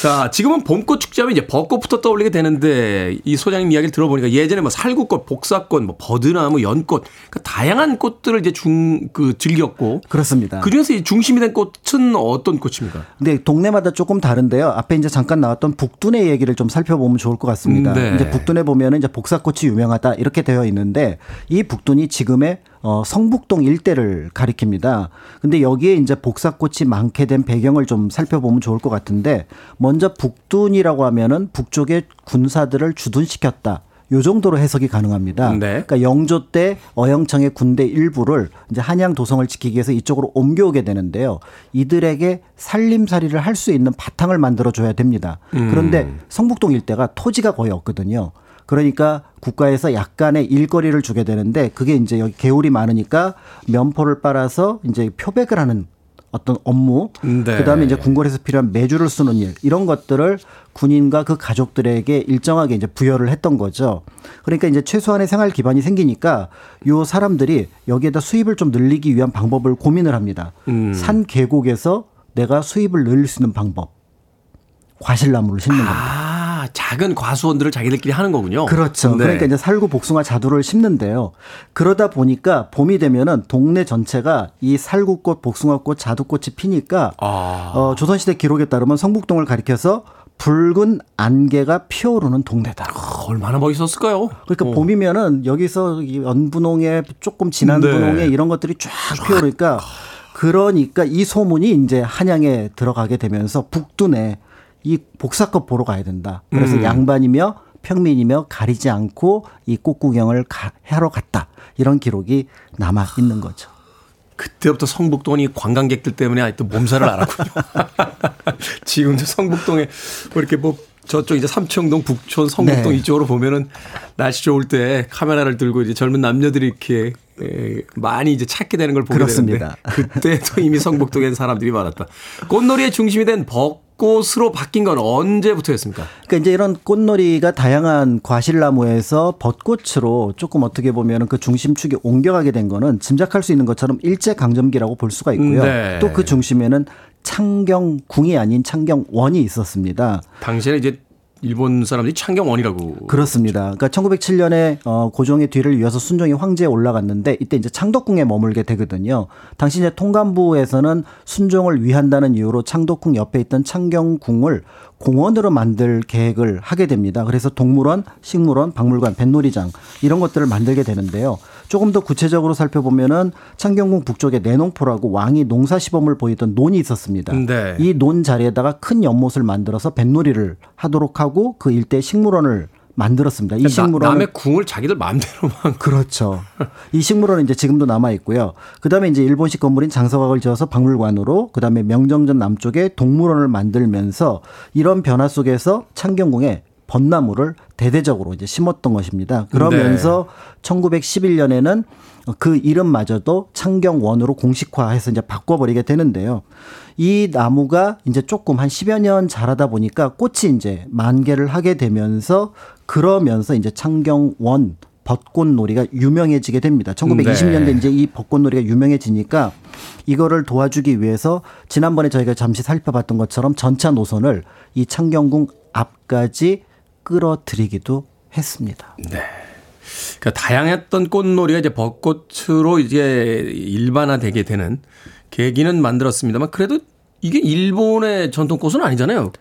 자, 지금은 봄꽃 축제하면 이제 벚꽃부터 떠올리게 되는데 이 소장님 이야기를 들어보니까 예전에 뭐 살구꽃, 복사꽃, 뭐 버드나무, 연꽃, 그러니까 다양한 꽃들을 이제 중, 그 즐겼고. 그렇습니다. 그 중에서 이 중심이 된 꽃은 어떤 꽃입니까? 근데 동네마다 조금 다른데요. 앞에 이제 잠깐 나왔던 북둔의 얘기를 좀 살펴보면 좋을 것 같습니다. 음, 네. 이제 북둔에 보면은 이제 복사꽃이 유명하다 이렇게 되어 있는데 이 북둔이 지금의 어, 성북동 일대를 가리킵니다. 근데 여기에 이제 복사꽃이 많게 된 배경을 좀 살펴보면 좋을 것 같은데 먼저 북둔이라고 하면은 북쪽의 군사들을 주둔시켰다. 요 정도로 해석이 가능합니다. 네. 그러니까 영조 때 어영청의 군대 일부를 이제 한양 도성을 지키기 위해서 이쪽으로 옮겨오게 되는데요. 이들에게 살림살이를 할 수 있는 바탕을 만들어 줘야 됩니다. 그런데 성북동 일대가 토지가 거의 없거든요. 그러니까 국가에서 약간의 일거리를 주게 되는데 그게 이제 여기 개울이 많으니까 면포를 빨아서 이제 표백을 하는 어떤 업무, 네. 그다음에 이제 궁궐에서 필요한 매주를 쓰는 일 이런 것들을 군인과 그 가족들에게 일정하게 이제 부여를 했던 거죠. 그러니까 이제 최소한의 생활 기반이 생기니까 요 사람들이 여기에다 수입을 좀 늘리기 위한 방법을 고민을 합니다. 음. 산 계곡에서 내가 수입을 늘릴 수 있는 방법. 과실나무를 심는 겁니다. 아, 작은 과수원들을 자기들끼리 하는 거군요. 그렇죠. 네. 그러니까 이제 살구 복숭아 자두를 심는데요. 그러다 보니까 봄이 되면은 동네 전체가 이 살구꽃, 복숭아꽃, 자두꽃이 피니까 아. 어, 조선시대 기록에 따르면 성북동을 가리켜서 붉은 안개가 피어오르는 동네다. 아, 얼마나 멋있었을까요? 그러니까 어. 봄이면은 여기서 이 연분홍에 조금 진한 네. 분홍에 이런 것들이 쫙 피어오르니까 그러니까 이 소문이 이제 한양에 들어가게 되면서 북둔에 이 복사꽃 보러 가야 된다. 그래서 음. 양반이며 평민이며 가리지 않고 이 꽃구경을 가, 하러 갔다. 이런 기록이 남아 있는 거죠. 그때부터 성북동이 관광객들 때문에 아직도 몸살을 앓았군요. [laughs] 지금도 성북동에 뭐 이렇게 뭐 저쪽 이제 삼청동, 북촌, 성북동 네. 이쪽으로 보면은 날씨 좋을 때 카메라를 들고 이제 젊은 남녀들이 이렇게 에, 많이 이제 찾게 되는 걸 보게 그렇습니다. 되는데 그때도 이미 성북동엔 사람들이 많았다. 꽃놀이의 중심이 된 벚꽃으로 바뀐 건 언제부터였습니까? 그러니까 이제 이런 꽃놀이가 다양한 과실나무에서 벚꽃으로 조금 어떻게 보면 그 중심축이 옮겨가게 된 거는 짐작할 수 있는 것처럼 일제 강점기라고 볼 수가 있고요. 네. 또그 중심에는 창경궁이 아닌 창경원이 있었습니다. 당시에는 이제 일본 사람들이 창경원이라고 그렇습니다. 그러니까 1907년에 어 고종의 뒤를 이어서 순종이 황제에 올라갔는데 이때 이제 창덕궁에 머물게 되거든요. 당시 이제 통감부에서는 순종을 위한다는 이유로 창덕궁 옆에 있던 창경궁을 공원으로 만들 계획을 하게 됩니다. 그래서 동물원, 식물원, 박물관, 뱃놀이장 이런 것들을 만들게 되는데요. 조금 더 구체적으로 살펴보면은 창경궁 북쪽에 내농포라고 왕이 농사 시범을 보이던 논이 있었습니다. 네. 이논 자리에다가 큰 연못을 만들어서 뱃놀이를 하도록 하고 그 일대 식물원을 만들었습니다. 이 나- 식물원은 남의 궁을 자기들 마음대로만 그렇죠. 이 식물원은 이제 지금도 남아 있고요. 그다음에 이제 일본식 건물인 장서각을 지어서 박물관으로 그다음에 명정전 남쪽에 동물원을 만들면서 이런 변화 속에서 창경궁에 벚나무를 대대적으로 이제 심었던 것입니다. 그러면서 1911년에는 그 이름마저도 창경원으로 공식화해서 이제 바꿔버리게 되는데요. 이 나무가 이제 조금 한 10여 년 자라다 보니까 꽃이 이제 만개를 하게 되면서 그러면서 이제 창경원 벚꽃놀이가 유명해지게 됩니다. 1920년대 네. 이제 이 벚꽃놀이가 유명해지니까 이거를 도와주기 위해서 지난번에 저희가 잠시 살펴봤던 것처럼 전차 노선을 이 창경궁 앞까지 끌어들이기도 했습니다. 그러니까 다양했던 꽃놀이가 이제 벚꽃으로 이제 일반화되게 되는 계기는 만들었습니다만 그래도 이게 일본의 전통 꽃은 아니잖아요.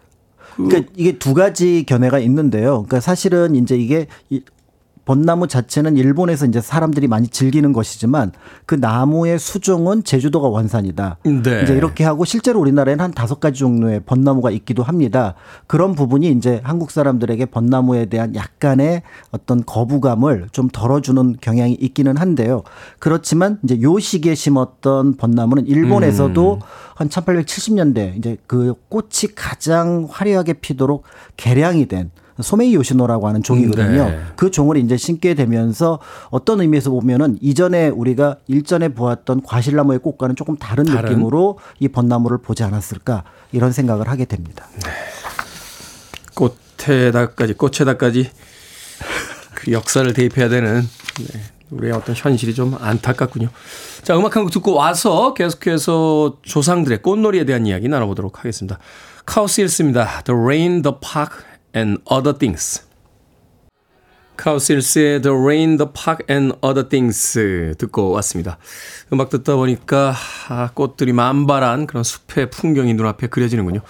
그러니까 이게 두 가지 견해가 있는데요. 그러니까 사실은 이제 이게 이 벚나무 자체는 일본에서 이제 사람들이 많이 즐기는 것이지만 그 나무의 수종은 제주도가 원산이다. 네. 이제 이렇게 하고 실제로 우리나라에는 한 다섯 가지 종류의 벚나무가 있기도 합니다. 그런 부분이 이제 한국 사람들에게 벚나무에 대한 약간의 어떤 거부감을 좀 덜어주는 경향이 있기는 한데요. 그렇지만 이제 요 시기에 심었던 벚나무는 일본에서도 한 1870년대 이제 그 꽃이 가장 화려하게 피도록 개량이 된 소메이 요시노라고 하는 종이거든요. 네. 그 종을 이제 심게 되면서 어떤 의미에서 보면은 이전에 우리가 일전에 보았던 과실나무의 꽃과는 조금 다른, 다른? 느낌으로 이 벚나무를 보지 않았을까 이런 생각을 하게 됩니다. 꽃에다까지 꽃에다까지 그 역사를 대입해야 되는 네, 우리의 어떤 현실이 좀 안타깝군요. 자 음악 한 곡 듣고 와서 계속해서 조상들의 꽃놀이에 대한 이야기 나눠보도록 하겠습니다. 카우실스입니다. The Rain, The Park and Other Things. 카우실스의 The Rain, The Park and Other Things 듣고 왔습니다. 음악 듣다 보니까 아, 꽃들이 만발한 그런 숲의 풍경이 눈앞에 그려지는군요.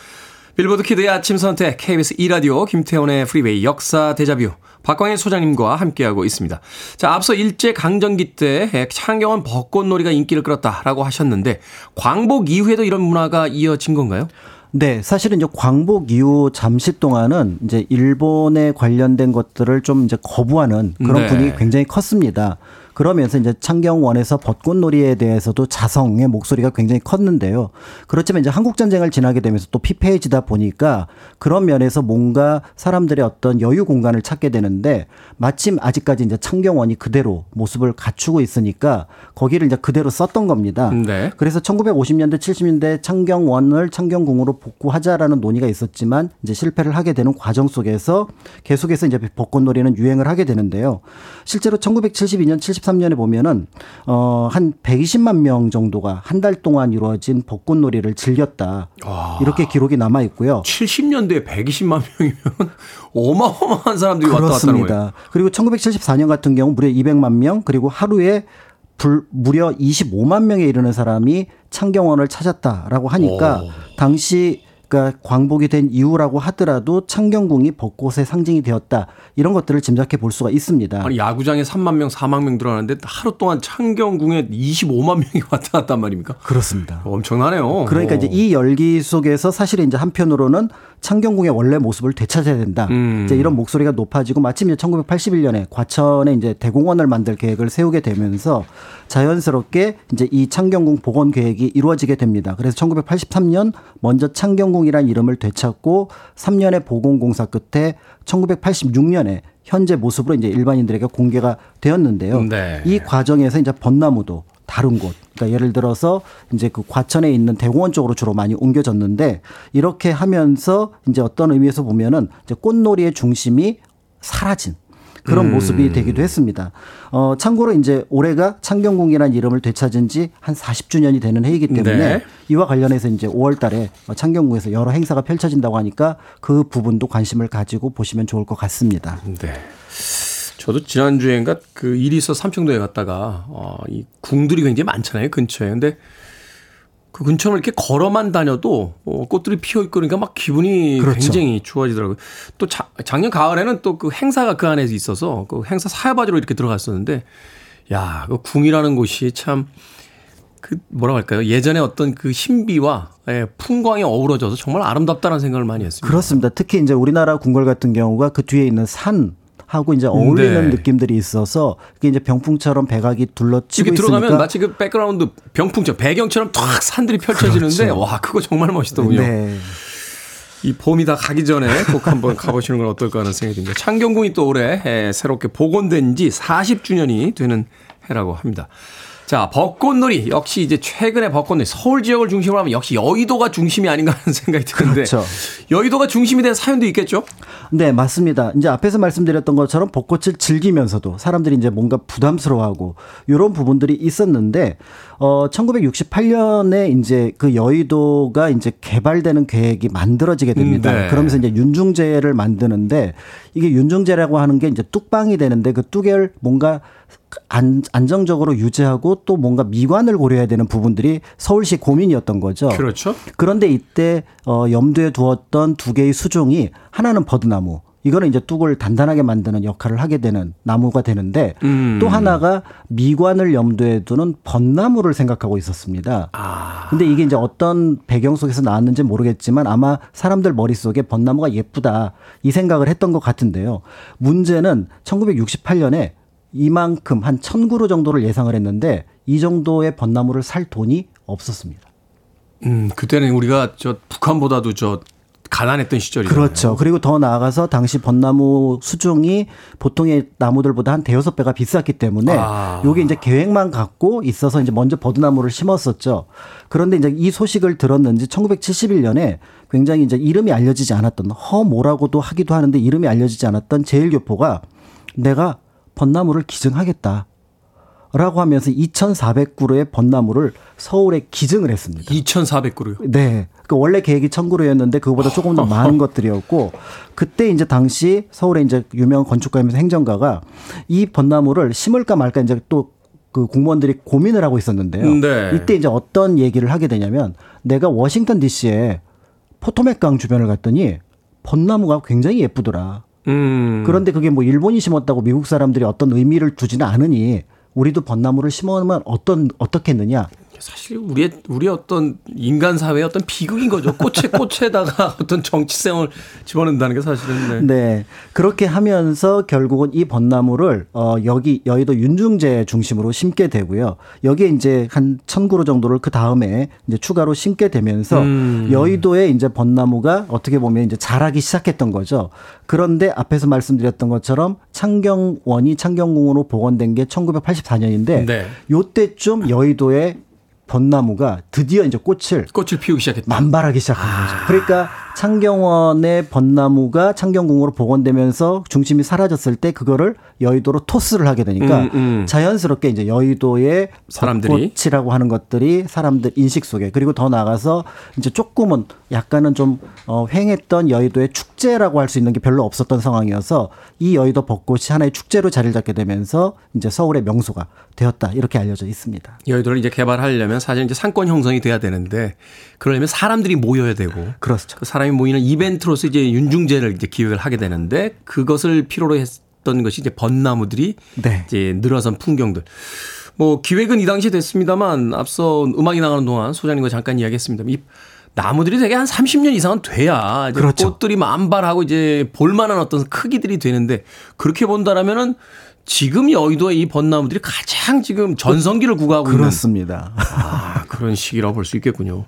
빌보드 키드의 아침 선택 KBS 2라디오 김태훈의 프리웨이 역사 데자뷰 박광일 소장님과 함께하고 있습니다. 자, 앞서 일제 강점기 때 창경원 벚꽃놀이가 인기를 끌었다라고 하셨는데 광복 이후에도 이런 문화가 이어진 건가요? 네, 사실은 이제 광복 이후 잠시 동안은 이제 일본에 관련된 것들을 좀 이제 거부하는 그런 네. 분위기 굉장히 컸습니다. 그러면서 이제 창경원에서 벚꽃놀이에 대해서도 자성의 목소리가 굉장히 컸는데요. 그렇지만 이제 한국 전쟁을 지나게 되면서 또 피폐해지다 보니까 그런 면에서 뭔가 사람들의 어떤 여유 공간을 찾게 되는데 마침 아직까지 이제 창경원이 그대로 모습을 갖추고 있으니까 거기를 이제 그대로 썼던 겁니다. 네. 그래서 1950년대 70년대 창경원을 창경궁으로 복구하자라는 논의가 있었지만 이제 실패를 하게 되는 과정 속에서 계속해서 이제 벚꽃놀이는 유행을 하게 되는데요. 실제로 1972년 73 2013년에 보면은 어한 120만 명 정도가 한 달 동안 이루어진 벚꽃놀이를 즐겼다. 이렇게 기록이 남아 있고요. 70년대에 120만 명이면 [laughs] 어마어마한 사람들이 왔다 갔다는 거예요. 그렇습니다. 그리고 1974년 같은 경우 무려 200만 명 그리고 하루에 불, 무려 25만 명에 이르는 사람이 창경원을 찾았다라고 하니까 오. 당시 그러니까 광복이 된 이후라고 하더라도 창경궁이 벚꽃의 상징이 되었다 이런 것들을 짐작해 볼 수가 있습니다. 아니 야구장에 3만 명, 4만 명 들어가는데 하루 동안 창경궁에 25만 명이 [laughs] 왔다 갔단 말입니까? 그렇습니다. 엄청나네요. 그러니까 오. 이제 이 열기 속에서 사실 이제 한편으로는 창경궁의 원래 모습을 되찾아야 된다. 음. 이제 이런 목소리가 높아지고 마침 이제 1981년에 과천에 이제 대공원을 만들 계획을 세우게 되면서 자연스럽게 이제 이 창경궁 복원 계획이 이루어지게 됩니다. 그래서 1983년 먼저 창경궁이라는 이름을 되찾고 3년의 보건공사 끝에 1986년에 현재 모습으로 이제 일반인들에게 공개가 되었는데요. 네. 이 과정에서 이제 벚나무도 다른 곳, 그러니까 예를 들어서 이제 그 과천에 있는 대공원 쪽으로 주로 많이 옮겨졌는데 이렇게 하면서 이제 어떤 의미에서 보면은 이제 꽃놀이의 중심이 사라진 그런 음. 모습이 되기도 했습니다. 어, 참고로 이제 올해가 창경궁이라는 이름을 되찾은 지 한 40주년이 되는 해이기 때문에 네. 이와 관련해서 이제 5월 달에 창경궁에서 여러 행사가 펼쳐진다고 하니까 그 부분도 관심을 가지고 보시면 좋을 것 같습니다. 네. 저도 지난주에인가 그 일이 있어 삼청도에 갔다가 어, 이 궁들이 굉장히 많잖아요 근처에. 근데 그 근처를 이렇게 걸어만 다녀도 어, 꽃들이 피어 있고 그러니까 막 기분이 그렇죠. 굉장히 좋아지더라고요. 또 자, 작년 가을에는 또 그 행사가 그 안에 있어서 그 행사 사회바지로 이렇게 들어갔었는데 야, 그 궁이라는 곳이 참 그 뭐라고 할까요? 예전에 어떤 그 신비와 예, 풍광이 어우러져서 정말 아름답다는 생각을 많이 했습니다. 그렇습니다. 특히 이제 우리나라 궁궐 같은 경우가 그 뒤에 있는 산 하고 이제 어울리는 네. 느낌들이 있어서 그게 이제 병풍처럼 백악이 둘러치고 이렇게 들어가면 있으니까 마치 그 백그라운드 병풍처럼 배경처럼 탁 산들이 펼쳐지는데 그렇죠. 와 그거 정말 멋있더군요. 네. 이 봄이 다 가기 전에 꼭 한번 가보시는 건 어떨까 하는 생각이 듭니다. 창경궁이 또 올해 에, 새롭게 복원된 지 40주년이 되는 해라고 합니다. 자, 벚꽃놀이. 역시 이제 최근에 벚꽃놀이. 서울 지역을 중심으로 하면 역시 여의도가 중심이 아닌가 하는 [laughs] 생각이 드는데. 그렇죠. 여의도가 중심이 된 사연도 있겠죠? 네, 맞습니다. 이제 앞에서 말씀드렸던 것처럼 벚꽃을 즐기면서도 사람들이 이제 뭔가 부담스러워하고 이런 부분들이 있었는데 어 1968년에 이제 그 여의도가 이제 개발되는 계획이 만들어지게 됩니다. 음, 네. 그러면서 이제 윤중제를 만드는데 이게 윤중제라고 하는 게 이제 뚝방이 되는데 그 뚝을 뭔가 안, 안정적으로 유지하고 또 뭔가 미관을 고려해야 되는 부분들이 서울시 고민이었던 거죠. 그렇죠. 그런데 이때 어 염두에 두었던 두 개의 수종이 하나는 버드나무. 이거는 이제 뚝을 단단하게 만드는 역할을 하게 되는 나무가 되는데 음. 또 하나가 미관을 염두에 두는 벚나무를 생각하고 있었습니다. 아. 근데 이게 이제 어떤 배경 속에서 나왔는지 모르겠지만 아마 사람들 머릿속에 벚나무가 예쁘다 이 생각을 했던 것 같은데요. 문제는 1968년에 이만큼 한천 그루 정도를 예상을 했는데 이 정도의 벚나무를 살 돈이 없었습니다. 음, 그때는 우리가 저 북한보다도 저 가난했던 시절이죠. 그렇죠. 그리고 더 나아가서 당시 벚나무 수종이 보통의 나무들보다 한 대여섯 배가 비쌌기 때문에 아. 요게 이제 계획만 갖고 있어서 이제 먼저 버드나무를 심었었죠. 그런데 이제 이 소식을 들었는지 1971년에 굉장히 이제 이름이 알려지지 않았던 허모라고도 하기도 하는데 이름이 알려지지 않았던 제일교포가 내가 벚나무를 기증하겠다. 라고 하면서 2,400그루의 벚나무를 서울에 기증을 했습니다. 2,400그루요. 네. 그 원래 계획이 1000그루였는데 그거보다 조금 더 많은 [laughs] 것들이었고 그때 이제 당시 서울의 이제 유명한 건축가이면서 행정가가 이 벚나무를 심을까 말까 이제 또 그 공무원들이 고민을 하고 있었는데요. 네. 이때 이제 어떤 얘기를 하게 되냐면 내가 워싱턴 DC에 포토맥 강 주변을 갔더니 벚나무가 굉장히 예쁘더라. 음. 그런데 그게 뭐 일본이 심었다고 미국 사람들이 어떤 의미를 두지는 않으니 우리도 벚나무를 심으면 어떤 어떻겠느냐. 사실 우리의 우리 어떤 인간 사회의 어떤 비극인 거죠. 꽃에 [laughs] 꽃에다가 어떤 정치성을 집어넣는다는 게 사실은 네. 네. 그렇게 하면서 결국은 이 벚나무를 어 여기 여의도 윤중제 중심으로 심게 되고요. 여기에 이제 한 천그루 정도를 그 다음에 이제 추가로 심게 되면서 음. 여의도에 이제 벚나무가 어떻게 보면 이제 자라기 시작했던 거죠. 그런데 앞에서 말씀드렸던 것처럼 창경원이 창경궁으로 복원된 게 1984년인데 네. 요때쯤 여의도에 벚나무가 드디어 이제 꽃을 꽃을 피우기 시작했다. 만발하기 시작한 거죠. 그러니까 창경원의 벚나무가 창경궁으로 복원되면서 중심이 사라졌을 때 그거를 여의도로 토스를 하게 되니까 음, 음. 자연스럽게 이제 여의도의 사람들이. 벚꽃이라고 하는 것들이 사람들 인식 속에 그리고 더 나가서 이제 조금은 약간은 좀 어, 횡했던 여의도의 축제라고 할 수 있는 게 별로 없었던 상황이어서 이 여의도 벚꽃이 하나의 축제로 자리를 잡게 되면서 이제 서울의 명소가 되었다 이렇게 알려져 있습니다. 여의도를 이제 개발하려면 사실 이제 상권 형성이 돼야 되는데 그러려면 사람들이 모여야 되고 그렇죠. 그 사람이 모이는 이벤트로서 이제 윤중제를 이제 기획을 하게 되는데 그것을 필요로 했던 것이 이제 벚나무들이 네. 이제 늘어선 풍경들. 뭐 기획은 이 당시에 됐습니다만 앞서 음악이 나가는 동안 소장님과 잠깐 이야기했습니다. 이 나무들이 되게 한 30년 이상은 돼야 그렇죠. 꽃들이 만발하고 이제 볼만한 어떤 크기들이 되는데 그렇게 본다라면은 지금 여의도의 이 벚나무들이 가장 지금 전성기를 구가하고 있는 그렇습니다. 아, 그런 시기라고 볼 수 있겠군요.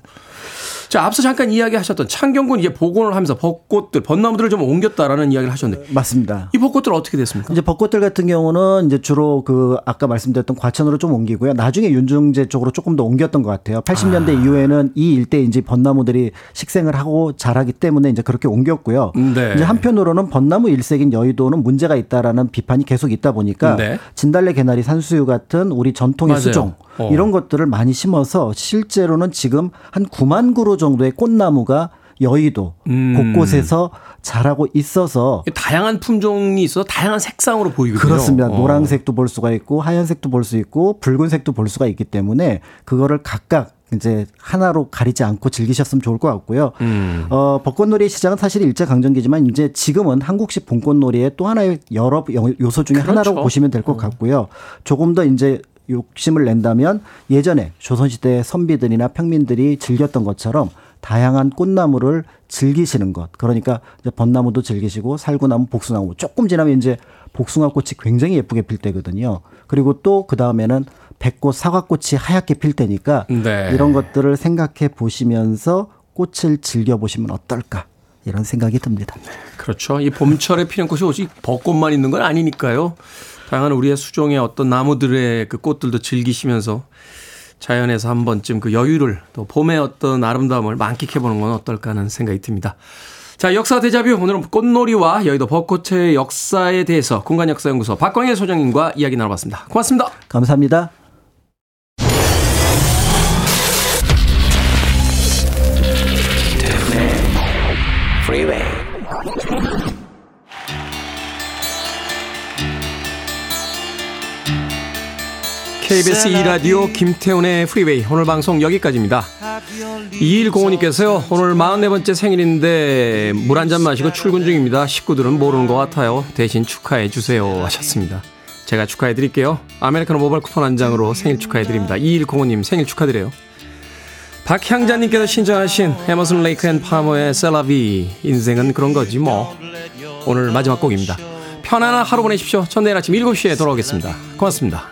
자, 앞서 잠깐 이야기하셨던 창경군 이제 복원을 하면서 벚꽃들, 벚나무들을 좀 옮겼다라는 이야기를 하셨는데 맞습니다. 이 벚꽃들 어떻게 됐습니까? 이제 벚꽃들 같은 경우는 이제 주로 그 아까 말씀드렸던 과천으로 좀 옮기고요. 나중에 윤중제 쪽으로 조금 더 옮겼던 것 같아요. 80년대 이후에는 이 일대 이제 벚나무들이 식생을 하고 자라기 때문에 이제 그렇게 옮겼고요. 네. 이제 한편으로는 벚나무 일색인 여의도는 문제가 있다라는 비판이 계속 있다 보니까 네. 진달래 개나리 산수유 같은 우리 전통의 맞아요. 수종 어. 이런 것들을 많이 심어서 실제로는 지금 한 9만 그루 정도의 꽃나무가 여의도 음. 곳곳에서 자라고 있어서 다양한 품종이 있어서 다양한 색상으로 보이거든요. 그렇습니다. 어. 노란색도 볼 수가 있고 하얀색도 볼 수 있고 붉은색도 볼 수가 있기 때문에 그거를 각각 이제 하나로 가리지 않고 즐기셨으면 좋을 것 같고요. 음. 어, 벚꽃놀이 시장은 사실 일제 강점기지만 이제 지금은 한국식 봄꽃놀이의 또 하나의 여러 요- 요소 중에 그렇죠. 하나로 보시면 될것 같고요. 조금 더 이제 욕심을 낸다면 예전에 조선시대 선비들이나 평민들이 즐겼던 것처럼 다양한 꽃나무를 즐기시는 것. 그러니까 이제 벚나무도 즐기시고 살구나무, 복숭아나무 조금 지나면 이제 복숭아 꽃이 굉장히 예쁘게 필 때거든요. 그리고 또 그 다음에는 백꽃, 사과꽃이 하얗게 필 때니까 네. 이런 것들을 생각해 보시면서 꽃을 즐겨 보시면 어떨까 이런 생각이 듭니다. 그렇죠. 이 봄철에 피는 꽃이 오직 벚꽃만 있는 건 아니니까요. 다양한 우리의 수종의 어떤 나무들의 그 꽃들도 즐기시면서 자연에서 한 번쯤 그 여유를 또 봄의 어떤 아름다움을 만끽해 보는 건 어떨까 하는 생각이 듭니다. 자, 역사 대자뷰. 오늘은 꽃놀이와 여의도 벚꽃의 역사에 대해서 공간 역사연구소 박광일 소장님과 이야기 나눠봤습니다. 고맙습니다. 감사합니다. KBS 2라디오 김태훈의 프리웨이 오늘 방송 여기까지입니다. 2105님께서요 오늘 44번째 생일인데 물 한 잔 마시고 출근 중입니다. 식구들은 모르는 것 같아요. 대신 축하해 주세요 하셨습니다. 제가 축하해 드릴게요. 아메리카노 모바일 쿠폰 한 장으로 생일 축하해 드립니다. 2105님 생일 축하드려요. 박향자님께서 신청하신 에머슨 레이크 앤 파머의 C'est la vie 인생은 그런 거지 뭐 오늘 마지막 곡입니다. 편안한 하루 보내십시오. 전 내일 아침 7시에 돌아오겠습니다. 고맙습니다.